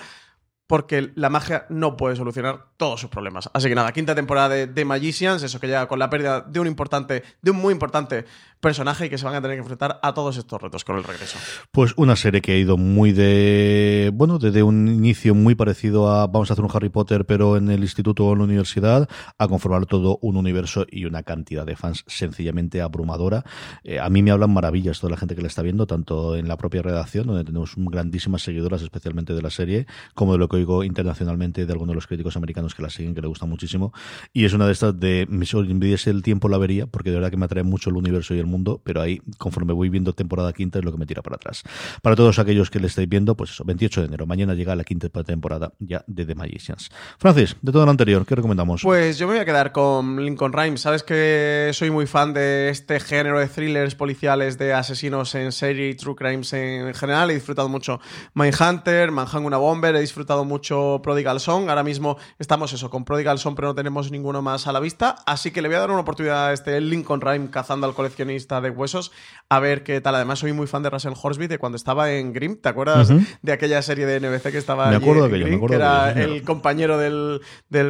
porque la magia no puede solucionar todos sus problemas. Así que nada, quinta temporada de The Magicians, eso que llega con la pérdida de un importante, de un muy importante personaje y que se van a tener que enfrentar a todos estos retos con el regreso. Pues una serie que ha ido muy de, bueno, desde un inicio muy parecido a vamos a hacer un Harry Potter pero en el instituto o en la universidad, a conformar todo un universo y una cantidad de fans sencillamente abrumadora. Eh, a mí me hablan maravillas toda la gente que la está viendo, tanto en la propia redacción, donde tenemos grandísimas seguidoras especialmente de la serie, como de lo que oigo internacionalmente de algunos de los críticos americanos que la siguen, que le gusta muchísimo. Y es una de estas de, me envidiese el tiempo la vería, porque de verdad que me atrae mucho el universo y el mundo, pero ahí, conforme voy viendo temporada quinta, es lo que me tira para atrás. Para todos aquellos que le estáis viendo, pues eso, 28 de enero, mañana llega la quinta temporada ya de The Magicians. Francis, de todo lo anterior, ¿qué recomendamos? Pues yo me voy a quedar con Lincoln Rhymes. Sabes que soy muy fan de este género de thrillers policiales, de asesinos en serie y true crimes en general. He disfrutado mucho Mindhunter, Manhunt una Bomber, he disfrutado mucho Prodigal Song. Ahora mismo estamos eso, con Prodigal Song, pero no tenemos ninguno más a la vista. Así que le voy a dar una oportunidad a este Lincoln Rhyme cazando al coleccionista de huesos, a ver qué tal. Además, soy muy fan de Russell Horsby de cuando estaba en Grimm. ¿Te acuerdas de aquella serie de NBC que estaba me acuerdo de que era el compañero del,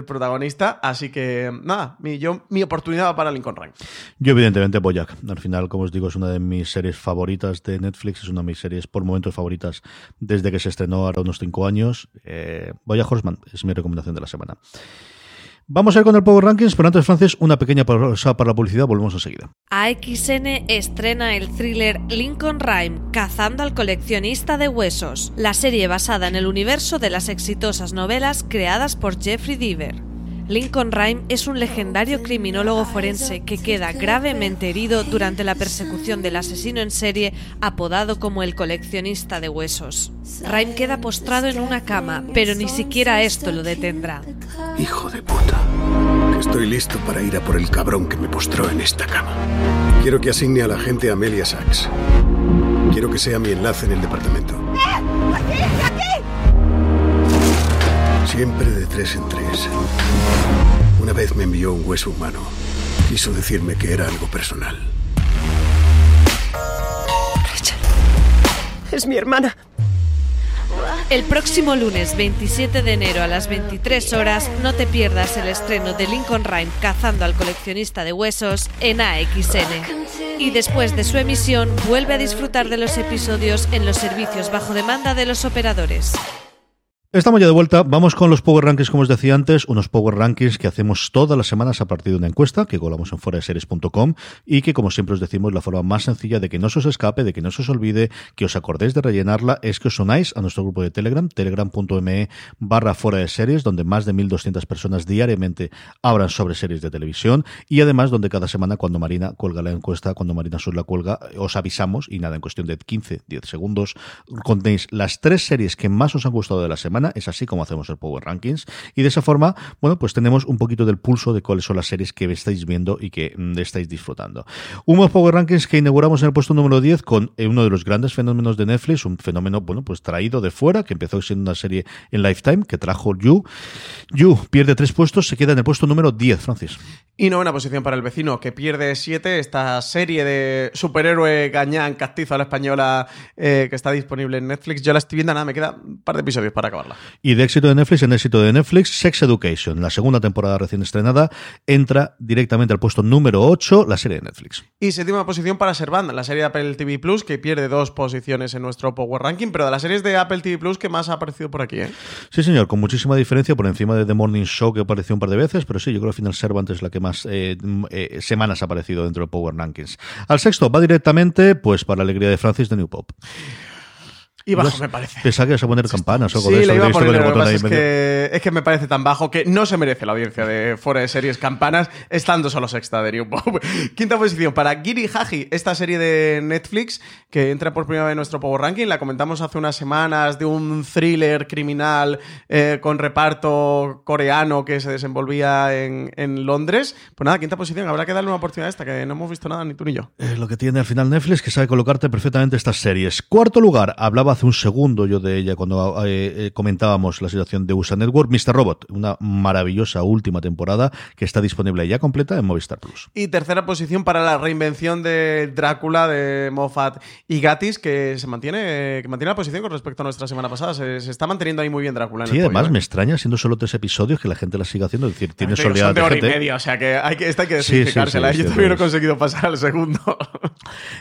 protagonista. Así que, nada, mi, yo, mi oportunidad para Lincoln Rank. Yo, evidentemente, Boyack. Al final, como os digo, es una de mis series favoritas de Netflix. Es una de mis series por momentos favoritas desde que se estrenó ahora unos cinco años. Eh, Boyack Horseman es mi recomendación de la semana. Vamos a ir con el Power Rankings, pero antes, Francis, una pequeña pausa para la publicidad. Volvemos enseguida. AXN estrena el thriller Lincoln Rhyme, Cazando al coleccionista de huesos, la serie basada en el universo de las exitosas novelas creadas por Jeffrey Deaver. Lincoln Rhyme es un legendario criminólogo forense que queda gravemente herido durante la persecución del asesino en serie apodado como el coleccionista de huesos. Rhyme queda postrado en una cama, pero ni siquiera esto lo detendrá. Hijo de puta. Estoy listo para ir a por el cabrón que me postró en esta cama. Quiero que asigne a la gente Amelia Sachs. Quiero que sea mi enlace en el departamento. Siempre de tres en tres. Una vez me envió un hueso humano. Quiso decirme que era algo personal. Rachel. Es mi hermana. El próximo lunes 27 de enero a las 23 horas no te pierdas el estreno de Lincoln Rhyme cazando al coleccionista de huesos en AXN. Y después de su emisión vuelve a disfrutar de los episodios en los servicios bajo demanda de los operadores. Estamos ya de vuelta. Vamos con los Power Rankings, como os decía antes, unos Power Rankings que hacemos todas las semanas a partir de una encuesta que colamos en foraseries.com y que, como siempre os decimos, la forma más sencilla de que no se os escape, de que no se os olvide, que os acordéis de rellenarla, es que os unáis a nuestro grupo de Telegram, telegram.me barra fuera de series, donde más de 1.200 personas diariamente hablan sobre series de televisión y además donde cada semana, cuando Marina cuelga la encuesta, cuando Marina Sur la cuelga, os avisamos y nada, en cuestión de 15, 10 segundos, contéis las tres series que más os han gustado de la semana es así como hacemos el Power Rankings. Y de esa forma, bueno, pues tenemos un poquito del pulso de cuáles son las series que estáis viendo y que mm, estáis disfrutando. Unos Power Rankings que inauguramos en el puesto número 10 con eh, uno de los grandes fenómenos de Netflix, un fenómeno, bueno, pues traído de fuera, que empezó siendo una serie en Lifetime, que trajo You. You pierde tres puestos, se queda en el puesto número 10, Francis. Y novena posición para el vecino, que pierde siete. Esta serie de superhéroe gañán, castizo a la española, eh, que está disponible en Netflix. Yo la estoy viendo, nada, me queda un par de episodios para Y de éxito de Netflix en éxito de Netflix, Sex Education, la segunda temporada recién estrenada, entra directamente al puesto número 8, la serie de Netflix. Y séptima posición para Servant, la serie de Apple TV Plus, que pierde dos posiciones en nuestro Power Ranking, pero de las series de Apple TV Plus que más ha aparecido por aquí, ¿eh? Sí, señor, con muchísima diferencia por encima de The Morning Show, que apareció un par de veces, pero sí, yo creo que al final Servant es la que más eh, eh, semanas ha aparecido dentro del Power Rankings. Al sexto va directamente, pues, para la alegría de Francis de New Pop. Y bajo, me parece. Pensaba que ibas a poner campanas o algo sí, de eso. le iba a poner, el botón ahí es, medio. que, es que me parece tan bajo que no se merece la audiencia de fuera de series campanas estando solo sexta de New Pop. Quinta posición para Giri Haji, esta serie de Netflix que entra por primera vez en nuestro Power Ranking. La comentamos hace unas semanas de un thriller criminal eh, con reparto coreano que se desenvolvía en, en Londres. Pues nada, quinta posición. Habrá que darle una oportunidad a esta que no hemos visto nada ni tú ni yo. Es lo que tiene al final Netflix, que sabe colocarte perfectamente estas series. Cuarto lugar, hablaba hace un segundo yo de ella cuando eh, eh, comentábamos la situación de USA Network, Mr. Robot, una maravillosa última temporada que está disponible ya completa en Movistar Plus. Y tercera posición para la reinvención de Drácula de Moffat y Gatis, que se mantiene, que mantiene la posición con respecto a nuestra semana pasada. Se, se está manteniendo ahí muy bien Drácula. En Sí, el además ¿eh? me extraña, siendo solo tres episodios, que la gente la siga haciendo. Es decir, tiene son de hora y gente. media, o sea que hay que, esta hay que Sí, sí, descalificársela. sí, Yo sí, todavía no he sí. conseguido pasar al segundo.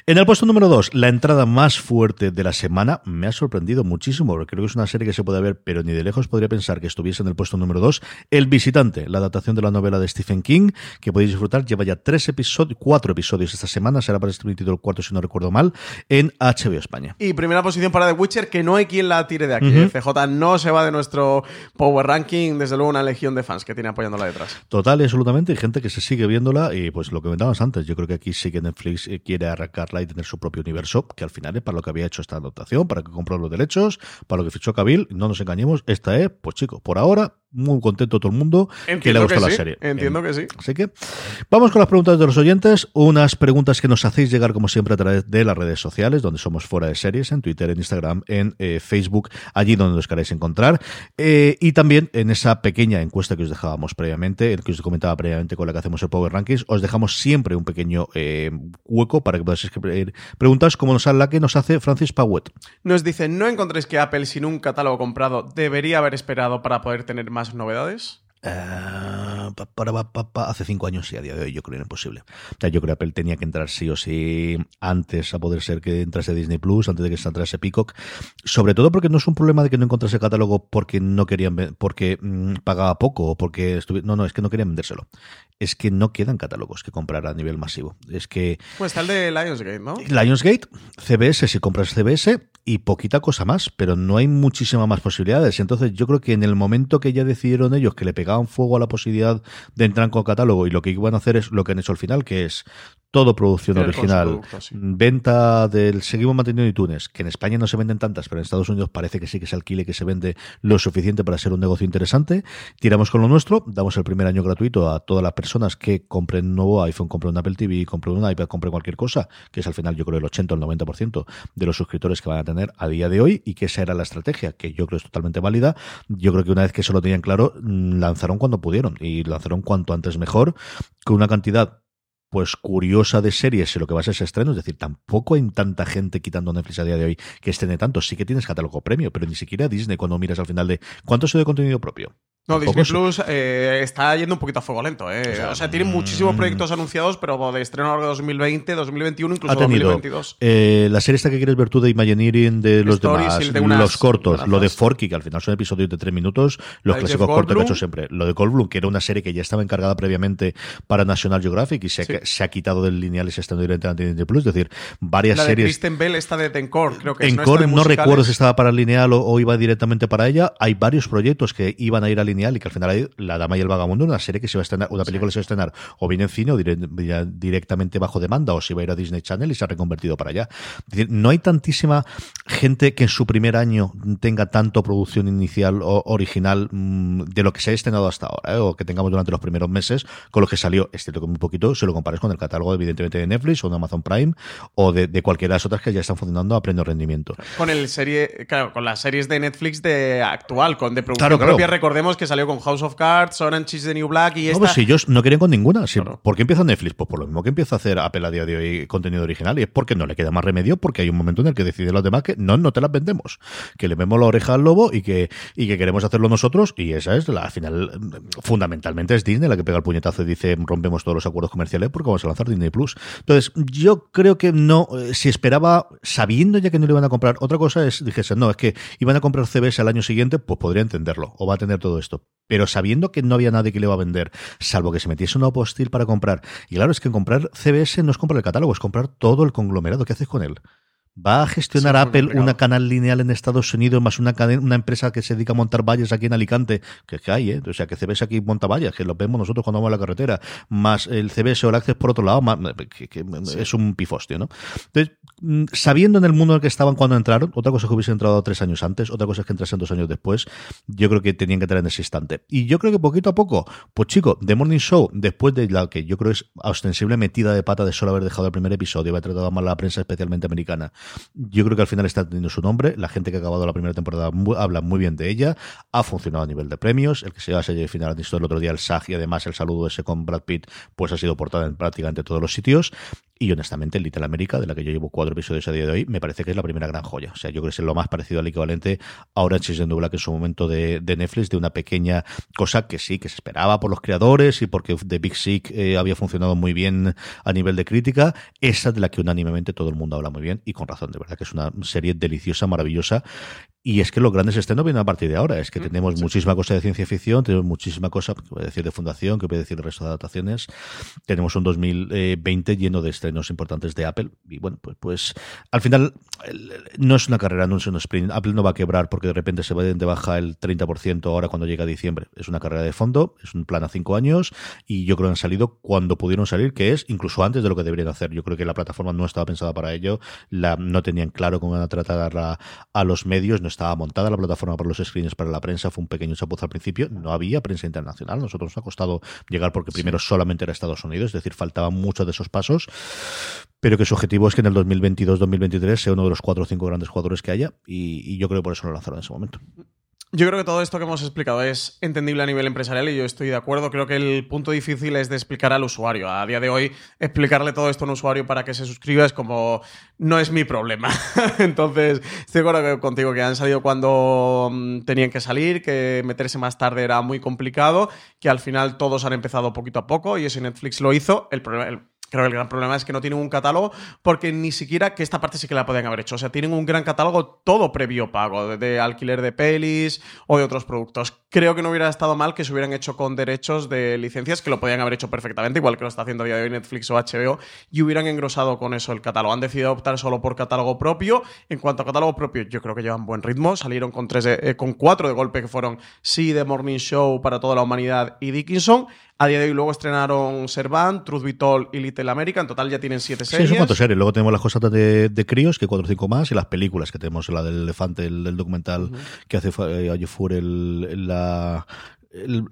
En el puesto número 2, la entrada más fuerte de la semana me ha sorprendido muchísimo, porque creo que es una serie que se puede ver, pero ni de lejos podría pensar que estuviese en el puesto número 2. El Visitante, la adaptación de la novela de Stephen King, que podéis disfrutar, lleva ya tres episodios, cuatro episodios esta semana, será para este el cuarto si no recuerdo mal, en HBO España. Y primera posición para The Witcher, que no hay quien la tire de aquí. ¿eh? CJ no se va de nuestro Power Ranking. Desde luego, una legión de fans que tiene apoyándola detrás. Total y absolutamente, hay gente que se sigue viéndola y pues lo que comentabas antes, yo creo que aquí sí que Netflix eh, quiere arrancarla y tener su propio universo, que al final es para lo que había hecho esta adaptación, para que compró los derechos, para lo que fichó Cabil, no nos engañemos, esta es, pues chico, por ahora, muy contento todo el mundo que le ha Entiendo gustado la sí. serie. Entiendo En- que sí. Así que vamos con las preguntas de los oyentes, unas preguntas que nos hacéis llegar como siempre a través de las redes sociales, donde somos fuera de series, en Twitter, en Instagram, en eh, Facebook, allí donde nos queráis encontrar, Eh, y también en esa pequeña encuesta que os dejábamos previamente, el que os comentaba previamente con la que hacemos el Power Rankings, os dejamos siempre un pequeño eh, hueco para que podáis escribir preguntas como nos la que nos hace Francis Powet. Nos dice, ¿no encontréis que Apple sin un catálogo comprado debería haber esperado para poder tener más novedades? Pa, para, pa, pa, pa, hace cinco años y a día de hoy yo creo que era imposible. O sea, yo creo que Apple tenía que entrar sí o sí antes a poder ser que entrase Disney Plus, antes de que se entrase Peacock. Sobre todo porque no es un problema de que no encontrase catálogo porque no querían, porque mm, pagaba poco o porque no, no, es que no querían vendérselo. Es que no quedan catálogos que comprar a nivel masivo. Es que Pues está el de Lionsgate, ¿no? Lionsgate, CBS si compras CBS y poquita cosa más, pero no hay muchísimas más posibilidades. Entonces yo creo que en el momento que ya decidieron ellos que le pegaban fuego a la posibilidad de entrar con catálogo. Y lo que iban a hacer es lo que han hecho al final, que es todo producción original, sí. venta del seguimos manteniendo iTunes, que en España no se venden tantas, pero en Estados Unidos parece que sí que se alquile, que se vende lo suficiente para ser un negocio interesante. Tiramos con lo nuestro, damos el primer año gratuito a todas las personas que compren un nuevo iPhone, compren un Apple TV, compren un iPad, compren cualquier cosa, que es al final yo creo el 80 o el 90% de los suscriptores que van a tener a día de hoy y que esa era la estrategia, que yo creo es totalmente válida. Yo creo que una vez que eso lo tenían claro, mm, lanzaron cuando pudieron y lanzaron cuanto antes mejor, con una cantidad pues curiosa de series y lo que va a ser ese estreno, es decir, tampoco hay tanta gente quitando Netflix a día de hoy que estrene tanto, sí que tienes catálogo premio, pero ni siquiera Disney cuando miras al final de ¿cuánto se de contenido propio? No, Disney Plus eh, está yendo un poquito a fuego lento, ¿eh? O sea, tiene muchísimos mm. proyectos anunciados, pero de estreno a lo largo de 2020, 2021, incluso ha tenido 2022. eh, la serie esta que quieres ver tú de Imagineering de los Stories demás, y el de unas los cortos, lo de Forky, que al final son episodios de tres minutos, los clásicos cortos que ha Goldblum. hecho siempre, lo de Goldblum, que era una serie que ya estaba encargada previamente para National Geographic y se, ha- Sí. se ha quitado del lineal y se está directamente en Disney Plus, es decir, varias La de series Kristen Bell, esta de Tencor, creo que es. en ¿no? No recuerdo si estaba para lineal o, o iba directamente para ella. Hay varios proyectos que iban a ir a lineal y que al final hay La Dama y el Vagabundo, una serie que se va a estrenar, una película que se va a estrenar o bien en cine o dire- directamente bajo demanda o si va a ir a Disney Channel y se ha reconvertido para allá. Es decir, no hay tantísima gente que en su primer año tenga tanto producción inicial o original mm, de lo que se ha estrenado hasta ahora, ¿eh? o que tengamos durante los primeros meses, con lo que salió, excepto que muy poquito, si lo compares con el catálogo, evidentemente, de Netflix o de Amazon Prime o de, de cualquiera de las otras que ya están funcionando a pleno rendimiento. Con el serie, claro, con las series de Netflix de actual, con de producción Claro, claro. propia, recordemos que salió con House of Cards, Orange is the New Black y No, esta. pues si ellos no querían con ninguna. Si- ¿Por qué empieza Netflix? Pues por lo mismo que empieza a hacer Apple a día de hoy contenido original. Y es porque no le queda más remedio, porque hay un momento en el que deciden los demás que no, no te las vendemos. Que le vemos la oreja al lobo y que, y que queremos hacerlo nosotros. Y esa es la, al final, fundamentalmente es Disney la que pega el puñetazo y dice rompemos todos los acuerdos comerciales porque vamos a lanzar Disney Plus. Entonces, yo creo que no, eh, si esperaba, sabiendo ya que no le iban a comprar, otra cosa es, dijese, no, es que iban a comprar CBS al año siguiente, pues podría entenderlo, o va a tener todo esto. Pero sabiendo que no había nadie que le iba a vender, salvo que se metiese una postil para comprar. Y claro, es que comprar CBS no es comprar el catálogo, es comprar todo el conglomerado. ¿Qué haces con él? ¿Va a gestionar Sí, es Apple una canal lineal en Estados Unidos más una, cadena- una empresa que se dedica a montar vallas aquí en Alicante? Que, que hay, ¿eh? O sea, que CBS aquí monta vallas, que los vemos nosotros cuando vamos a la carretera, más el CBS o el Access por otro lado, más- que, que es un pifostio, ¿no? Entonces, mm, sabiendo en el mundo en el que estaban cuando entraron, otra cosa es que hubiesen entrado tres años antes, otra cosa es que entrasen dos años después, yo creo que tenían que entrar en ese instante. Y yo creo que poquito a poco, pues chico, The Morning Show, después de la que yo creo es ostensible metida de pata de solo haber dejado el primer episodio, haber tratado mal a la prensa, especialmente americana, yo creo que al final está teniendo su nombre, la gente que ha acabado la primera temporada habla muy bien de ella, ha funcionado a nivel de premios, el que se lleva a serie final visto el otro día el SAG y además el saludo ese con Brad Pitt, pues ha sido portada en prácticamente todos los sitios. Y honestamente, Little America, de la que yo llevo cuatro episodios a día de hoy, me parece que es la primera gran joya. O sea, yo creo que es lo más parecido al equivalente a Orange is the New Black en su momento de, de Netflix, de una pequeña cosa que sí, que se esperaba por los creadores y porque The Big Sick eh, había funcionado muy bien a nivel de crítica. Esa de la que unánimemente todo el mundo habla muy bien y con razón, de verdad que es una serie deliciosa, maravillosa. Y es que los grandes estrenos vienen a partir de ahora. Es que tenemos muchísima cosa de ciencia ficción, tenemos muchísima cosa, que voy a decir de fundación, que voy a decir de resto de adaptaciones. Tenemos un 2020 lleno de estrenos importantes de Apple. Y bueno, pues, pues al final no es una carrera, no es un sprint. Apple no va a quebrar porque de repente se va de baja el 30% ahora cuando llega diciembre. Es una carrera de fondo, es un plan a cinco años y yo creo que han salido cuando pudieron salir, que es incluso antes de lo que deberían hacer. Yo creo que la plataforma no estaba pensada para ello, la, no tenían claro cómo iban a tratar a, a los medios, no estaba montada la plataforma para los screens para la prensa, fue un pequeño chapuzo al principio, no había prensa internacional, nosotros nos ha costado llegar porque primero solamente era Estados Unidos, es decir, faltaban muchos de esos pasos, pero que su objetivo es que en el 2022-2023 sea uno de los cuatro o cinco grandes jugadores que haya y, y yo creo que por eso lo lanzaron en ese momento. Yo creo que todo esto que hemos explicado es entendible a nivel empresarial y yo estoy de acuerdo. Creo que el punto difícil es de explicar al usuario. A día de hoy, explicarle todo esto a un usuario para que se suscriba es como no es mi problema. Entonces, estoy de acuerdo contigo que han salido cuando mm, tenían que salir, que meterse más tarde era muy complicado, que al final todos han empezado poquito a poco y eso Netflix lo hizo. El problema, Creo que el gran problema es que no tienen un catálogo porque ni siquiera que esta parte sí que la podían haber hecho. O sea, tienen un gran catálogo todo previo pago, de, alquiler de pelis o de otros productos. Creo que no hubiera estado mal que se hubieran hecho con derechos de licencias, que lo podían haber hecho perfectamente, igual que lo está haciendo día de hoy Netflix o HBO, y hubieran engrosado con eso el catálogo. Han decidido optar solo por catálogo propio. En cuanto a catálogo propio, yo creo que llevan buen ritmo. Salieron con, tres eh, con cuatro de golpe que fueron Sí, The Morning Show para toda la humanidad y Dickinson. A día de hoy luego estrenaron Servant, Truth Be Told y Little America. En total ya tienen siete series. Sí, son cuatro series. Luego tenemos las cosas de, de críos, que cuatro o cinco más, y las películas que tenemos, la del elefante, el, del documental que hace eh, el, la...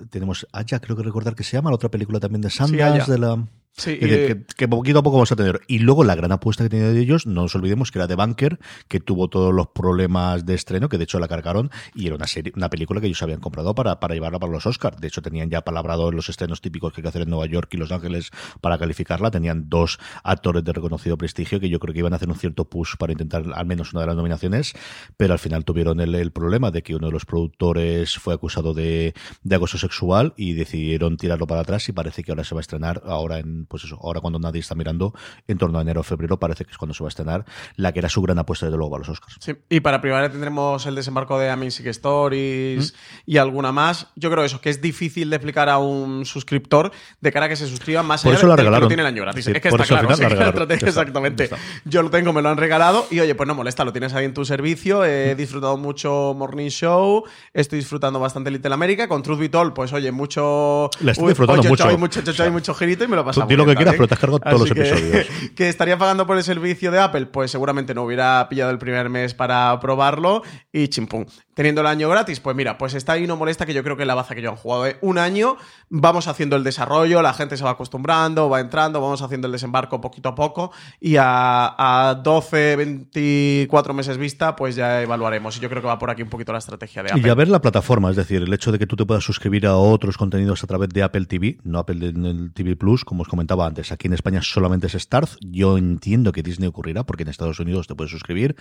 tenemos Aya, creo que recordar que se llama, la otra película también de Sanders, de la... Sí, que, poquito a poco vamos a tener. Y luego la gran apuesta que tenía de ellos, no nos olvidemos que era de Bunker, que tuvo todos los problemas de estreno, que de hecho la cargaron, y era una serie, una película que ellos habían comprado para, para llevarla para los Oscars. De hecho, tenían ya palabrado los estrenos típicos que hay que hacer en Nueva York y Los Ángeles para calificarla. Tenían dos actores de reconocido prestigio que yo creo que iban a hacer un cierto push para intentar al menos una de las nominaciones, pero al final tuvieron el, problema de que uno de los productores fue acusado de, de acoso sexual y decidieron tirarlo para atrás y parece que ahora se va a estrenar ahora en pues eso, ahora cuando nadie está mirando, en torno a enero o febrero, parece que es cuando se va a estrenar la que era su gran apuesta desde luego a los Oscars. Sí, y para primavera tendremos el desembarco de Amazing Stories mm. y alguna más. Yo creo eso, que es difícil de explicar a un suscriptor de cara a que se suscriba más por eso la regalaron. tiene el año gratis. es que está claro, exactamente. Yo lo tengo, me lo han regalado y oye, pues no molesta, lo tienes ahí en tu servicio. He mm. disfrutado mucho Morning Show, estoy disfrutando bastante Little America. Con Truth Be Told, pues oye, mucho. La estoy disfrutando mucho. Hay mucho, hay mucho girito y me lo paso Di lo que quieras, pero te has cargado todos los episodios. Que estaría pagando por el servicio de Apple, pues seguramente no hubiera pillado el primer mes para probarlo y chimpum teniendo el año gratis, pues mira, pues está ahí no molesta que yo creo que la baza que yo han jugado de un año, vamos haciendo el desarrollo, la gente se va acostumbrando, va entrando, vamos haciendo el desembarco poquito a poco y a, 12, 24 meses vista, pues ya evaluaremos. Y yo creo que va por aquí un poquito la estrategia de Apple. Y a ver la plataforma, es decir, el hecho de que tú te puedas suscribir a otros contenidos a través de Apple TV, no Apple TV Plus, como os comentaba antes, aquí en España solamente es Starz. Yo entiendo que Disney ocurrirá porque en Estados Unidos te puedes suscribir.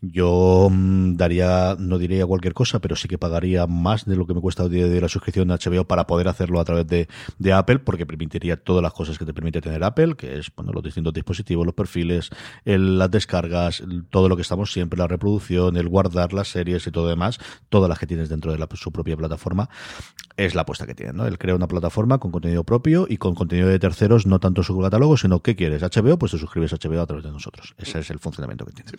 Yo mm, daría, no diría cualquier cosa, pero sí que pagaría más de lo que me cuesta de la suscripción de HBO para poder hacerlo a través de, de, Apple, porque permitiría todas las cosas que te permite tener Apple, que es bueno, los distintos dispositivos, los perfiles, las descargas, todo lo que estamos siempre, la reproducción, el guardar las series y todo demás, todas las que tienes dentro de su propia plataforma, es la apuesta que tienen. ¿no? Él crea una plataforma con contenido propio y con contenido de terceros, no tanto su catálogo, sino ¿qué quieres? HBO, pues te suscribes a HBO a través de nosotros. Ese es el funcionamiento que tiene.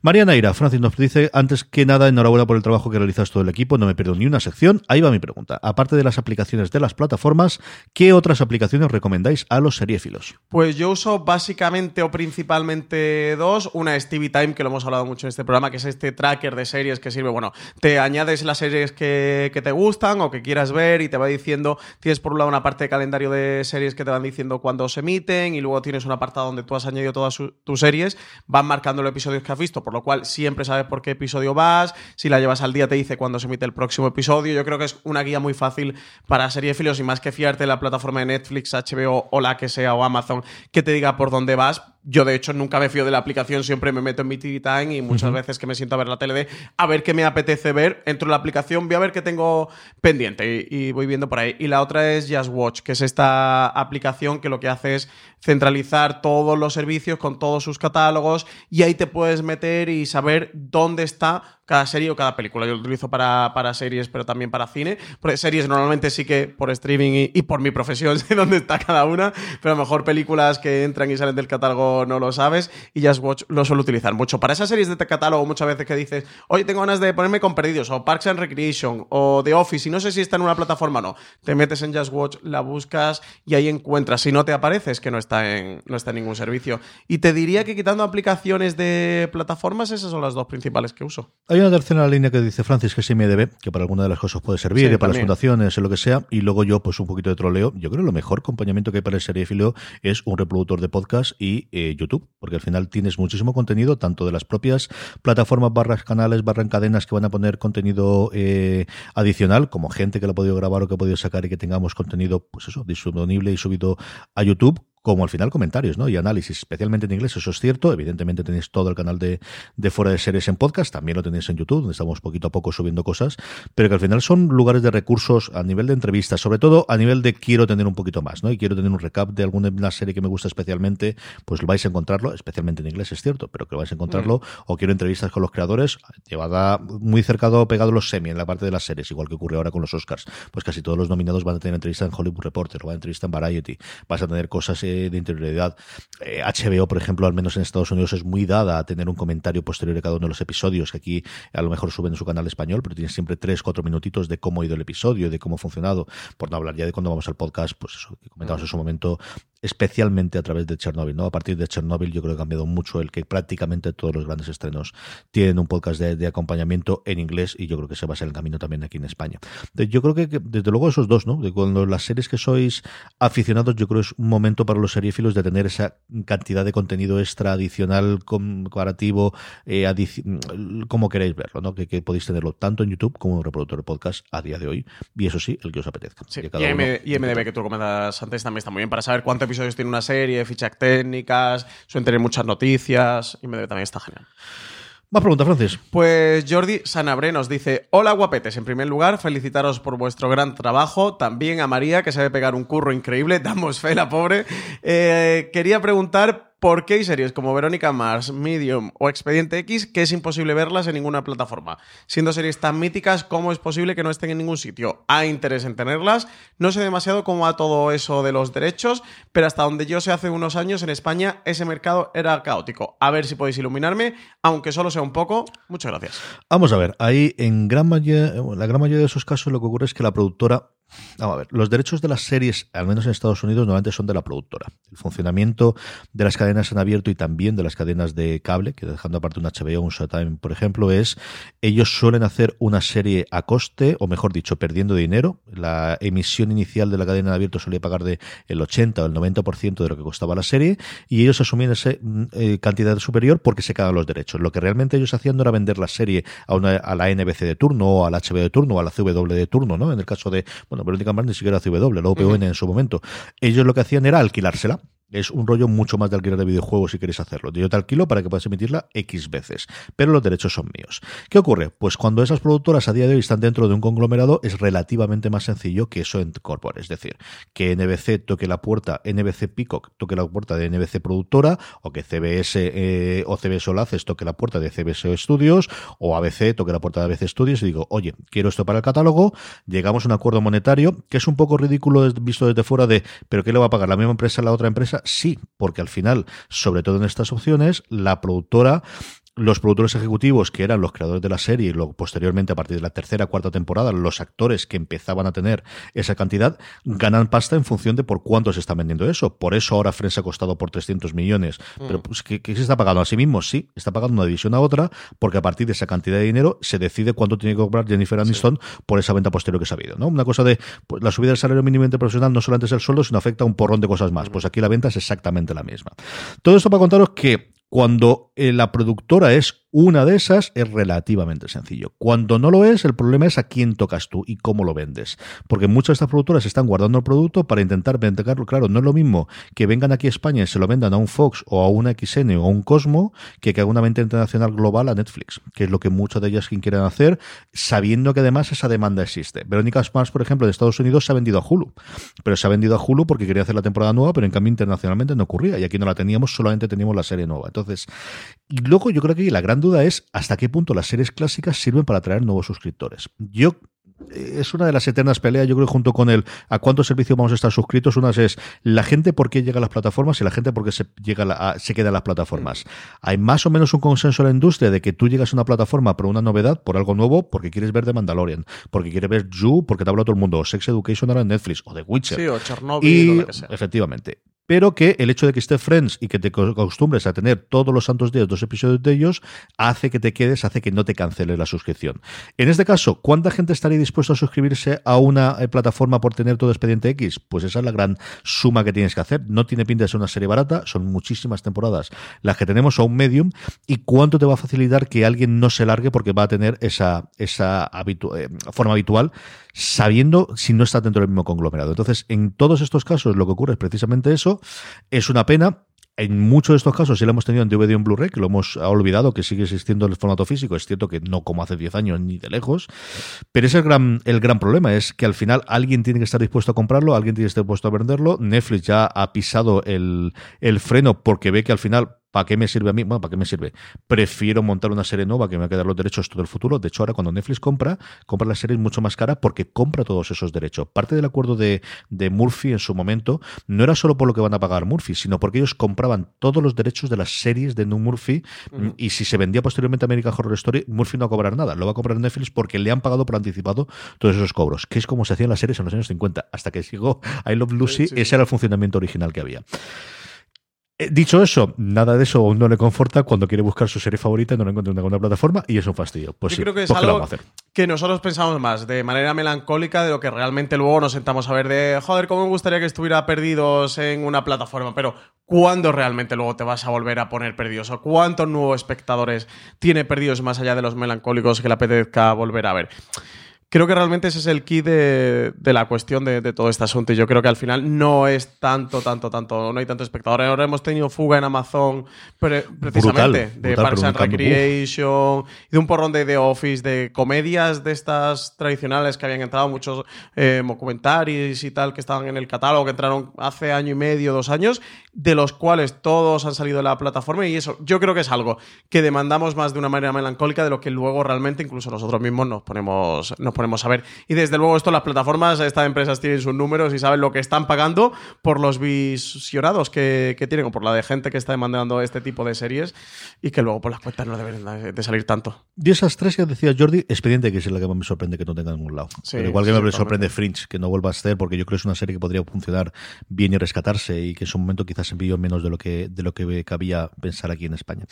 Mariana Ira, Francis nos dice, antes que nada, enhorabuena por el trabajo que realizas todo el equipo, no me pierdo ni una sección. Ahí va mi pregunta. Aparte de las aplicaciones de las plataformas, ¿qué otras aplicaciones recomendáis a los seriéfilos? Pues yo uso básicamente o principalmente dos. Una es TV Time, que lo hemos hablado mucho en este programa, que es este tracker de series que sirve, bueno, te añades las series que, te gustan o que quieras ver y te va diciendo, tienes por un lado una parte de calendario de series que te van diciendo cuándo se emiten y luego tienes un apartado donde tú has añadido todas tus series, van marcando los episodios que has visto, por lo cual siempre sabes por qué episodio vas, si la llevas al día te dice cuándo se emite el próximo episodio. Yo creo que es una guía muy fácil para seriefilos y más que fiarte en la plataforma de Netflix, HBO o la que sea o Amazon que te diga por dónde vas, yo, de hecho, nunca me fío de la aplicación, siempre me meto en mi TV Time y muchas veces que me siento a ver la tele de a ver qué me apetece ver, entro en la aplicación, voy a ver qué tengo pendiente y, voy viendo por ahí. Y la otra es Just Watch, que es esta aplicación que lo que hace es centralizar todos los servicios con todos sus catálogos y ahí te puedes meter y saber dónde está cada serie o cada película. Yo lo utilizo para, para series, pero también para cine. Porque series normalmente sí que por streaming y, por mi profesión sé dónde está cada una, pero a lo mejor películas que entran y salen del catálogo no lo sabes y Just Watch lo suelo utilizar mucho. Para esas series de catálogo muchas veces que dices, oye, tengo ganas de ponerme con Perdidos o Parks and Recreation o The Office y no sé si está en una plataforma o no. Te metes en Just Watch, la buscas y ahí encuentras. Si no te aparece es que no está en, no está en ningún servicio. Y te diría que quitando aplicaciones de plataformas, esas son las dos principales que uso. Hay una tercera línea que dice Francis, que es IMDB, que para alguna de las cosas puede servir, Sí, y para también. las fundaciones, lo que sea. Y luego yo, pues un poquito de troleo. Yo creo que lo mejor acompañamiento que hay para el seriéfilo es un reproductor de podcast y eh, YouTube, porque al final tienes muchísimo contenido, tanto de las propias plataformas barras canales, barra en cadenas que van a poner contenido eh, adicional, como gente que lo ha podido grabar o que ha podido sacar y que tengamos contenido, pues eso, disponible y subido a YouTube como al final comentarios ¿no? y análisis, especialmente en inglés, eso es cierto. Evidentemente tenéis todo el canal de, de Fuera de Series en podcast, también lo tenéis en YouTube, donde estamos poquito a poco subiendo cosas, pero que al final son lugares de recursos a nivel de entrevistas, sobre todo a nivel de quiero tener un poquito más, ¿no? Y quiero tener un recap de alguna una serie que me gusta especialmente, pues lo vais a encontrarlo, especialmente en inglés, es cierto, pero que lo vais a encontrarlo, o quiero entrevistas con los creadores, llevada muy cercado, pegado los semi en la parte de las series, igual que ocurre ahora con los Oscars. Pues casi todos los nominados van a tener entrevista en Hollywood Reporter, o van a entrevista en Variety, vas a tener cosas eh, de interioridad. Eh, HBO, por ejemplo, al menos en Estados Unidos, es muy dada a tener un comentario posterior de cada uno de los episodios, que aquí a lo mejor suben en su canal español, pero tienes siempre tres, cuatro minutitos de cómo ha ido el episodio, de cómo ha funcionado, por no hablar ya de cuando vamos al podcast, pues eso que comentamos en su momento, especialmente a través de Chernobyl, ¿no? A partir de Chernobyl yo creo que ha cambiado mucho el que prácticamente todos los grandes estrenos tienen un podcast de, de acompañamiento en inglés y yo creo que se va a ser el camino también aquí en España. Yo creo que, desde luego esos dos, ¿no? De cuando las series que sois aficionados, yo creo que es un momento para los seriéfilos de tener esa cantidad de contenido extra adicional, comparativo, eh, adici- como queréis verlo, ¿no? Que, que podéis tenerlo tanto en YouTube como en reproductor de podcast a día de hoy. Y eso sí, el que os apetezca. Sí, y, cada uno- M- y MDB que tú comentas antes también está muy bien para saber cuántos episodios tiene una serie, fichas técnicas, suelen tener muchas noticias. IMDb también está genial. Más preguntas, Francis. Pues Jordi Sanabre nos dice: Hola guapetes, en primer lugar, felicitaros por vuestro gran trabajo. También a María, que sabe pegar un curro increíble. Damos fe, la pobre. Eh, quería preguntar por qué hay series como Verónica Mars, Medium o Expediente X que es imposible verlas en ninguna plataforma. Siendo series tan míticas, ¿cómo es posible que no estén en ningún sitio? Hay interés en tenerlas. No sé demasiado cómo va todo eso de los derechos, pero hasta donde yo sé hace unos años en España ese mercado era caótico. A ver si podéis iluminarme, aunque solo sea un poco. Muchas gracias. Vamos a ver, ahí en gran mayoría, la gran mayoría de esos casos lo que ocurre es que la productora Los derechos de las series, al menos en Estados Unidos, normalmente son de la productora. El funcionamiento de las cadenas en abierto y también de las cadenas de cable, que dejando aparte un HBO un Showtime, por ejemplo, es ellos suelen hacer una serie a coste, o mejor dicho, perdiendo dinero. La emisión inicial de la cadena en abierto solía pagar de el 80 o el 90% de lo que costaba la serie, y ellos asumían esa eh, cantidad superior porque se quedaban los derechos. Lo que realmente ellos hacían era vender la serie a, una, a la NBC de turno, o a la HBO de turno, o a la CW de turno, ¿no? En el caso de, bueno, Verónica Mars ni siquiera CW, la OPN uh -huh. en su momento. Ellos lo que hacían era alquilársela. Es un rollo mucho más de alquiler de videojuegos si queréis hacerlo. Yo te alquilo para que puedas emitirla X veces, pero los derechos son míos. ¿Qué ocurre? Pues cuando esas productoras a día de hoy están dentro de un conglomerado es relativamente más sencillo que eso incorpore. Es decir, que NBC toque la puerta, NBC Peacock toque la puerta de NBC Productora, o que CBS eh, o CBS Olaces toque la puerta de CBS Studios, o ABC toque la puerta de ABC Studios y digo, oye, quiero esto para el catálogo, llegamos a un acuerdo monetario, que es un poco ridículo visto desde fuera de, ¿pero qué le va a pagar la misma empresa a la otra empresa? Sí, porque al final, sobre todo en estas opciones, la productora los productores ejecutivos, que eran los creadores de la serie, y luego posteriormente, a partir de la tercera cuarta temporada, los actores que empezaban a tener esa cantidad, ganan pasta en función de por cuánto se está vendiendo eso. Por eso ahora Friends ha costado por 300 millones. Mm. Pero, pues, ¿qué, ¿qué, se está pagando? A sí mismo, sí, está pagando una división a otra, porque a partir de esa cantidad de dinero se decide cuánto tiene que cobrar Jennifer Aniston sí. por esa venta posterior que se ha habido. ¿no? Una cosa de pues, la subida del salario mínimo profesional no solamente es el sueldo, sino afecta a un porrón de cosas más. Mm. Pues aquí la venta es exactamente la misma. Todo esto para contaros que cuando eh, la productora es una de esas es relativamente sencillo. Cuando no lo es, el problema es a quién tocas tú y cómo lo vendes. Porque muchas de estas productoras están guardando el producto para intentar venderlo. Claro, no es lo mismo que vengan aquí a España y se lo vendan a un Fox o a una XN o a un Cosmo que que haga una venta internacional global a Netflix, que es lo que muchas de ellas quieren hacer, sabiendo que además esa demanda existe. Verónica Mars, por ejemplo, de Estados Unidos se ha vendido a Hulu, pero se ha vendido a Hulu porque quería hacer la temporada nueva, pero en cambio internacionalmente no ocurría y aquí no la teníamos, solamente teníamos la serie nueva. Entonces, y luego yo creo que la gran duda es hasta qué punto las series clásicas sirven para atraer nuevos suscriptores. Yo es una de las eternas peleas, yo creo, junto con el a cuántos servicios vamos a estar suscritos. Una es la gente por qué llega a las plataformas y la gente por qué se, llega a la, a, se queda en las plataformas. Hay más o menos un consenso en la industria de que tú llegas a una plataforma por una novedad, por algo nuevo, porque quieres ver The Mandalorian, porque quieres ver You, porque te habla todo el mundo, o Sex Education ahora en Netflix, o The Witcher. Sí, o Chernobyl, y, o lo que sea. Efectivamente. Pero que el hecho de que esté Friends y que te acostumbres a tener todos los santos días dos episodios de ellos hace que te quedes, hace que no te cancele la suscripción. En este caso, ¿cuánta gente estaría dispuesta a suscribirse a una eh, plataforma por tener todo expediente X? Pues esa es la gran suma que tienes que hacer. No tiene pinta de ser una serie barata, son muchísimas temporadas las que tenemos a un medium y cuánto te va a facilitar que alguien no se largue porque va a tener esa, esa eh, forma habitual sabiendo si no está dentro del mismo conglomerado. Entonces, en todos estos casos lo que ocurre es precisamente eso. Es una pena. En muchos de estos casos sí lo hemos tenido en DVD o en Blu-ray, que lo hemos olvidado, que sigue existiendo en el formato físico. Es cierto que no como hace 10 años ni de lejos. Pero ese es el gran, el gran problema, es que al final alguien tiene que estar dispuesto a comprarlo, alguien tiene que estar dispuesto a venderlo. Netflix ya ha pisado el, el freno porque ve que al final ¿Para qué me sirve a mí? Bueno, ¿para qué me sirve? Prefiero montar una serie nueva que me va a quedar los derechos todo el futuro. De hecho, ahora cuando Netflix compra, compra la serie mucho más cara porque compra todos esos derechos. Parte del acuerdo de, de Murphy en su momento no era solo por lo que van a pagar Murphy, sino porque ellos compraban todos los derechos de las series de New Murphy y si se vendía posteriormente American Horror Story, Murphy no va a cobrar nada. Lo va a comprar Netflix porque le han pagado por anticipado todos esos cobros, que es como se hacían las series en los años 50. Hasta que llegó I Love Lucy, ese era el funcionamiento original que había. Eh, dicho eso, nada de eso no le conforta cuando quiere buscar su serie favorita y no la encuentra en ninguna plataforma y es un fastidio. Pues Yo creo que es pues, algo que nosotros pensamos más de manera melancólica de lo que realmente luego nos sentamos a ver de, joder, cómo me gustaría que estuviera perdidos en una plataforma, pero ¿cuándo realmente luego te vas a volver a poner perdidos? ¿O cuántos nuevos espectadores tiene perdidos más allá de los melancólicos que le apetezca volver a ver? Creo que realmente ese es el key de, la cuestión de, todo este asunto. Y yo creo que al final no es tanto, tanto, tanto, no hay tanto espectador. Ahora hemos tenido fuga en Amazon precisamente de Parks and Recreation y de un porrón de The Office, de comedias de estas tradicionales que habían entrado, muchos eh, y tal que estaban en el catálogo, que entraron hace año y medio, dos años, de los cuales todos han salido de la plataforma. Y eso yo creo que es algo que demandamos más de una manera melancólica de lo que luego realmente incluso nosotros mismos nos ponemos, nos ponemos a ver. Y desde luego esto las plataformas, estas empresas tienen sus números y saben lo que están pagando por los visionados que, tienen o por la de gente que está demandando este tipo de series y que luego por las cuentas no deben de salir tanto. Y esas tres que decía Jordi, Expediente, que es la que más me sorprende que no tenga en ningún lado. Pero igual que me sorprende Fringe, que no vuelva a ser, porque yo creo que es una serie que podría funcionar bien y rescatarse y que en su momento quizás envió menos de lo que, de lo que cabía pensar aquí en España.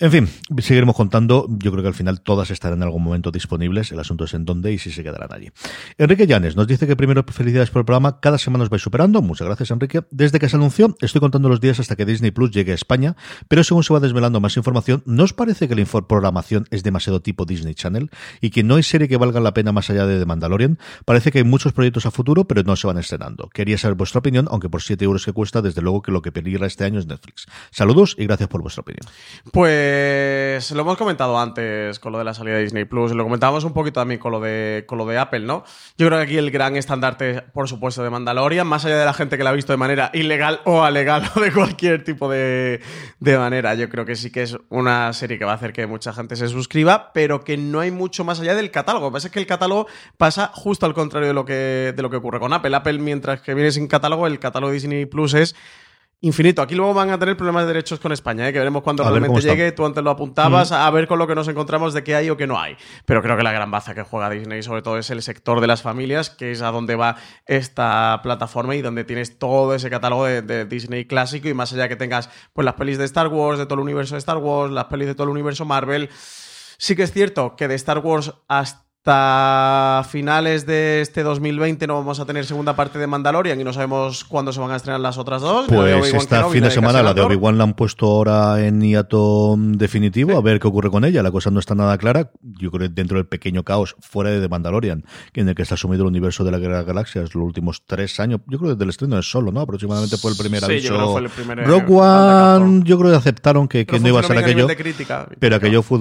En fin, seguiremos contando. Yo creo que al final todas estarán en algún momento disponibles. El asunto es en dónde y si se quedarán allí. Enrique Llanes nos dice que primero felicidades por el programa. Cada semana os vais superando. Muchas gracias, Enrique. Desde que se anunció, estoy contando los días hasta que Disney Plus llegue a España, pero según se va desvelando más información, ¿no os parece que la programación es demasiado tipo Disney Channel y que no hay serie que valga la pena más allá de The Mandalorian? Parece que hay muchos proyectos a futuro, pero no se van estrenando. Quería saber vuestra opinión, aunque por 7 euros que cuesta, desde luego que lo que peligra este año es Netflix. Saludos y gracias por vuestra opinión. Pues lo hemos comentado antes con lo de la salida de Disney Plus, lo comentábamos un poquito también con lo de lo de Apple, ¿no? Yo creo que aquí el gran estandarte, por supuesto, de Mandalorian, más allá de la gente que la ha visto de manera ilegal o alegal o de cualquier tipo de, manera, yo creo que sí que es una serie que va a hacer que mucha gente se suscriba, pero que no hay mucho más allá del catálogo. Lo que pasa es que el catálogo pasa justo al contrario de lo que, de lo que ocurre con Apple. Apple, mientras que viene sin catálogo, el catálogo de Disney Plus es infinito. Aquí luego van a tener problemas de derechos con España, ¿eh? que veremos cuando realmente llegue. Tú antes lo apuntabas, a ver con lo que nos encontramos de qué hay o qué no hay. Pero creo que la gran baza que juega Disney, sobre todo, es el sector de las familias, que es a donde va esta plataforma y donde tienes todo ese catálogo de, Disney clásico. Y más allá que tengas pues las pelis de Star Wars, de todo el universo de Star Wars, las pelis de todo el universo Marvel. Sí que es cierto que de Star Wars hasta hasta finales de este 2020 no vamos a tener segunda parte de Mandalorian y no sabemos cuándo se van a estrenar las otras dos. Pues esta fin de, semana la de Obi-Wan la han puesto ahora en hiato definitivo, a ver qué ocurre con ella. La cosa no está nada clara. Yo creo que dentro del pequeño caos fuera de The Mandalorian, en el que está sumido el universo de la Guerra de Galaxias los últimos tres años. Yo creo que desde el estreno es solo, ¿no? Aproximadamente fue el primer sí, aviso. Yo creo fue el primer, Rogue One, yo creo que aceptaron que, no iba a ser aquello. pero aquello fue,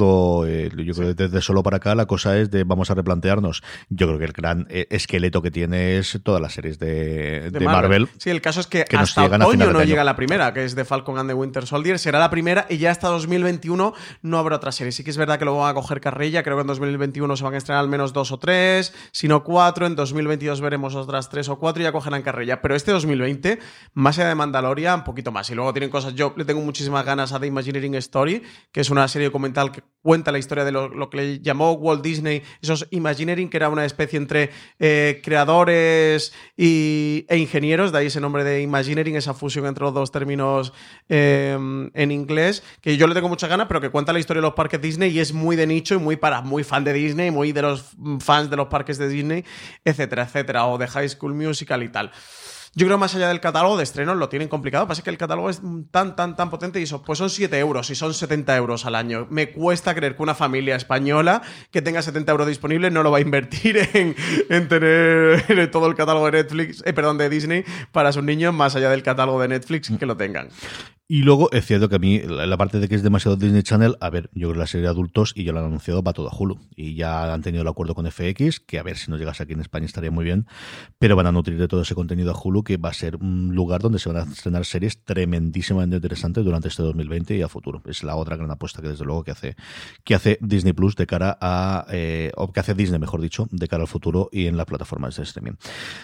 eh, yo creo que desde solo para acá la cosa es de vamos a replantearnos. Yo creo que el gran eh, esqueleto que tiene es todas las series de, Marvel. Sí, el caso es que, hasta otoño no llega la primera, que es de Falcon and the Winter Soldier. Será la primera y ya hasta 2021 no habrá otra serie. Sí que es verdad que luego van a coger carrilla. Creo que en 2021 se van a estrenar al menos dos o tres, si no cuatro. En 2022 veremos otras tres o cuatro y ya cogerán carrilla. Pero este 2020, más allá de Mandalorian, un poquito más. Y luego tienen cosas. Yo le tengo muchísimas ganas a The Imagineering Story, que es una serie documental que cuenta la historia de lo, lo que le llamó Walt Disney, esos esos Imagineering, que era una especie entre eh, creadores y, e ingenieros, de ahí ese nombre de Imagineering, esa fusión entre los dos términos eh, en inglés, que yo le tengo muchas ganas, pero que cuenta la historia de los parques Disney y es muy de nicho y muy para muy fan de Disney, muy de los fans de los parques de Disney, etcétera, etcétera, o de High School Musical y tal. Yo creo que más allá del catálogo de estrenos lo tienen complicado. Pasa que el catálogo es tan, tan, tan potente y eso, pues son 7 euros y son 70 euros al año. Me cuesta creer que una familia española que tenga 70 euros disponibles no lo va a invertir en, en tener todo el catálogo de Netflix, eh, perdón, de Disney para sus niños más allá del catálogo de Netflix que lo tengan. Y luego es cierto que a mí, la parte de que es demasiado Disney Channel, a ver, yo creo que la serie de adultos, y ya lo han anunciado, va todo a Hulu. Y ya han tenido el acuerdo con FX, que a ver si nos llegase aquí en España estaría muy bien, pero van a nutrir de todo ese contenido a Hulu, que va a ser un lugar donde se van a estrenar series tremendísimamente interesantes durante este 2020 y a futuro. Es la otra gran apuesta que desde luego que hace, que hace Disney Plus de cara a, eh, o que hace Disney, mejor dicho, de cara al futuro y en las plataformas de streaming.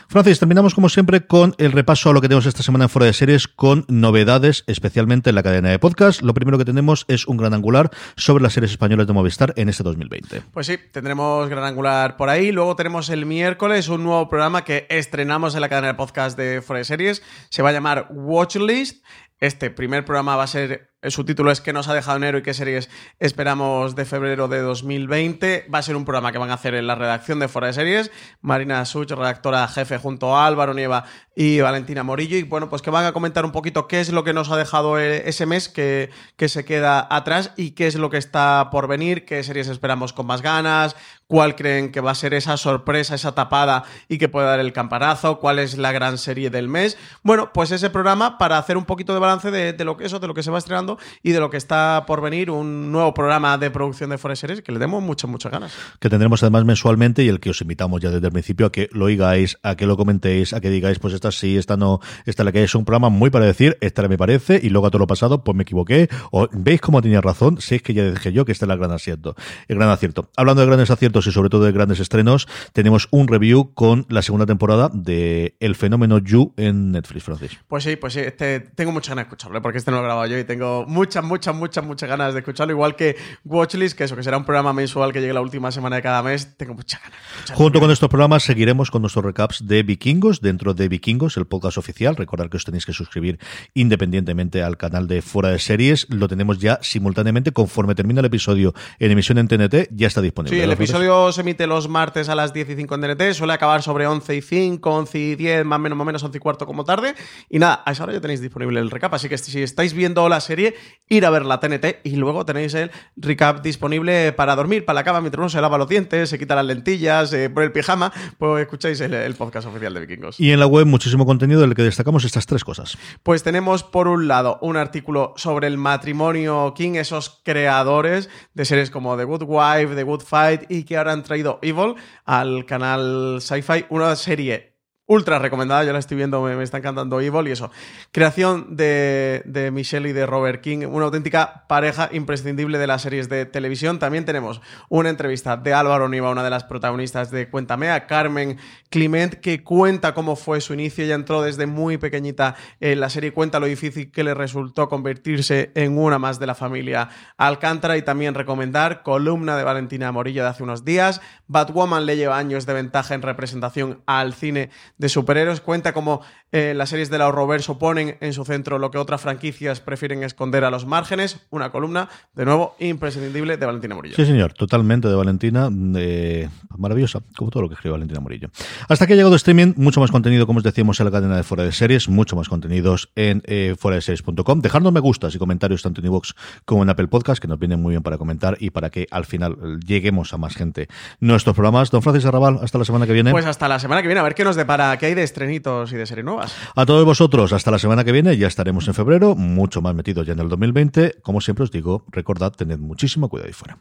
Francis, terminamos como siempre con el repaso a lo que tenemos esta semana en fuera de series con novedades especiales especialmente en la cadena de podcast. Lo primero que tenemos es un gran angular sobre las series españolas de Movistar en este 2020. Pues sí, tendremos gran angular por ahí. Luego tenemos el miércoles un nuevo programa que estrenamos en la cadena de podcast de Fuera Series. Se va a llamar Watchlist. Este primer programa va a ser su título es ¿Qué nos ha dejado enero y qué series esperamos de febrero de 2020? Va a ser un programa que van a hacer en la redacción de Fuera de Series. Marina Such, redactora jefe, junto a Álvaro Nieva y Valentina Morillo. Y bueno, pues que van a comentar un poquito qué es lo que nos ha dejado e-, ese mes que, que se queda atrás y qué es lo que está por venir, qué series esperamos con más ganas, cuál creen que va a ser esa sorpresa, esa tapada y que puede dar el campanazo, cuál es la gran serie del mes. Bueno, pues ese programa para hacer un poquito de balance de, de lo que eso, de lo que se va estrenando y de lo que está por venir, un nuevo programa de producción de Forest Series que le demos muchas, muchas ganas. Que tendremos además mensualmente y el que os invitamos ya desde el principio a que lo oigáis, a que lo comentéis, a que digáis, pues esta sí, esta no, esta la que es un programa muy para decir, esta me parece, y luego a todo lo pasado, pues me equivoqué, o veis cómo tenía razón, si es que ya dije yo que este es el gran acierto. El gran acierto. Hablando de grandes aciertos y sobre todo de grandes estrenos, tenemos un review con la segunda temporada de El fenómeno You en Netflix, Francis. Pues sí, pues sí, este, tengo muchas ganas de escucharlo, porque este no lo he grabado yo y tengo muchas, muchas, muchas, muchas ganas de escucharlo. Igual que Watchlist, que eso, que será un programa mensual que llegue la última semana de cada mes. Tengo muchas ganas. Junto con estos programas seguiremos con nuestros recaps de Vikingos dentro de Vikingos, el podcast oficial. Recordad que os tenéis que suscribir independientemente al canal de Fuera de Series. Lo tenemos ya simultáneamente conforme termina el episodio en emisión en TNT, ya está disponible. Sí, el episodio se emite los martes a las 10 y 5 en TNT, suele acabar sobre 11 y 5, 11 y 10, más o menos, más o menos 11 y cuarto como tarde. Y nada, a esa hora ya tenéis disponible el recap, así que si estáis viendo la serie, ir a ver la TNT y luego tenéis el recap disponible para dormir, para la cama, mientras uno se lava los dientes, se quita las lentillas, se pone el pijama, pues escucháis el, el podcast oficial de Vikingos. Y en la web muchísimo contenido del que destacamos estas tres cosas. Pues tenemos por un lado un artículo sobre el matrimonio King, esos creadores de series como The Good Wife, The Good Fight y que ahora han traído Evil al canal Sci-Fi, una serie ultra recomendada, yo la estoy viendo, me, me está encantando Evil y eso. Creación de, de, Michelle y de Robert King, una auténtica pareja imprescindible de las series de televisión. También tenemos una entrevista de Álvaro Niva, una de las protagonistas de Cuéntame, a Carmen Clement, que cuenta cómo fue su inicio. Ella entró desde muy pequeñita en la serie, cuenta lo difícil que le resultó convertirse en una más de la familia Alcántara y también recomendar columna de Valentina Morillo de hace unos días. Batwoman le lleva años de ventaja en representación al cine superhéroes. Cuenta cómo eh, las series del ahorroverso ponen en su centro lo que otras franquicias prefieren esconder a los márgenes. Una columna, de nuevo, imprescindible de Valentina Murillo. Sí, señor, totalmente de Valentina. Eh, maravillosa, como todo lo que escribe Valentina Murillo. Hasta que ha llegado streaming, mucho más contenido, como os decíamos, en la cadena de Fuera de Series, mucho más contenidos en eh, fuera de series.com. Dejadnos me gustas y comentarios tanto en iVoox como en Apple Podcast, que nos vienen muy bien para comentar y para que al final lleguemos a más gente nuestros programas. Don Francis Arrabal, hasta la semana que viene. Pues hasta la semana que viene, a ver qué nos depara, qué hay de estrenitos y de series nuevas. A todos vosotros, hasta la semana que viene, ya estaremos en febrero, mucho más metidos ya en el 2020. Como siempre os digo, recordad, tened muchísimo cuidado ahí fuera.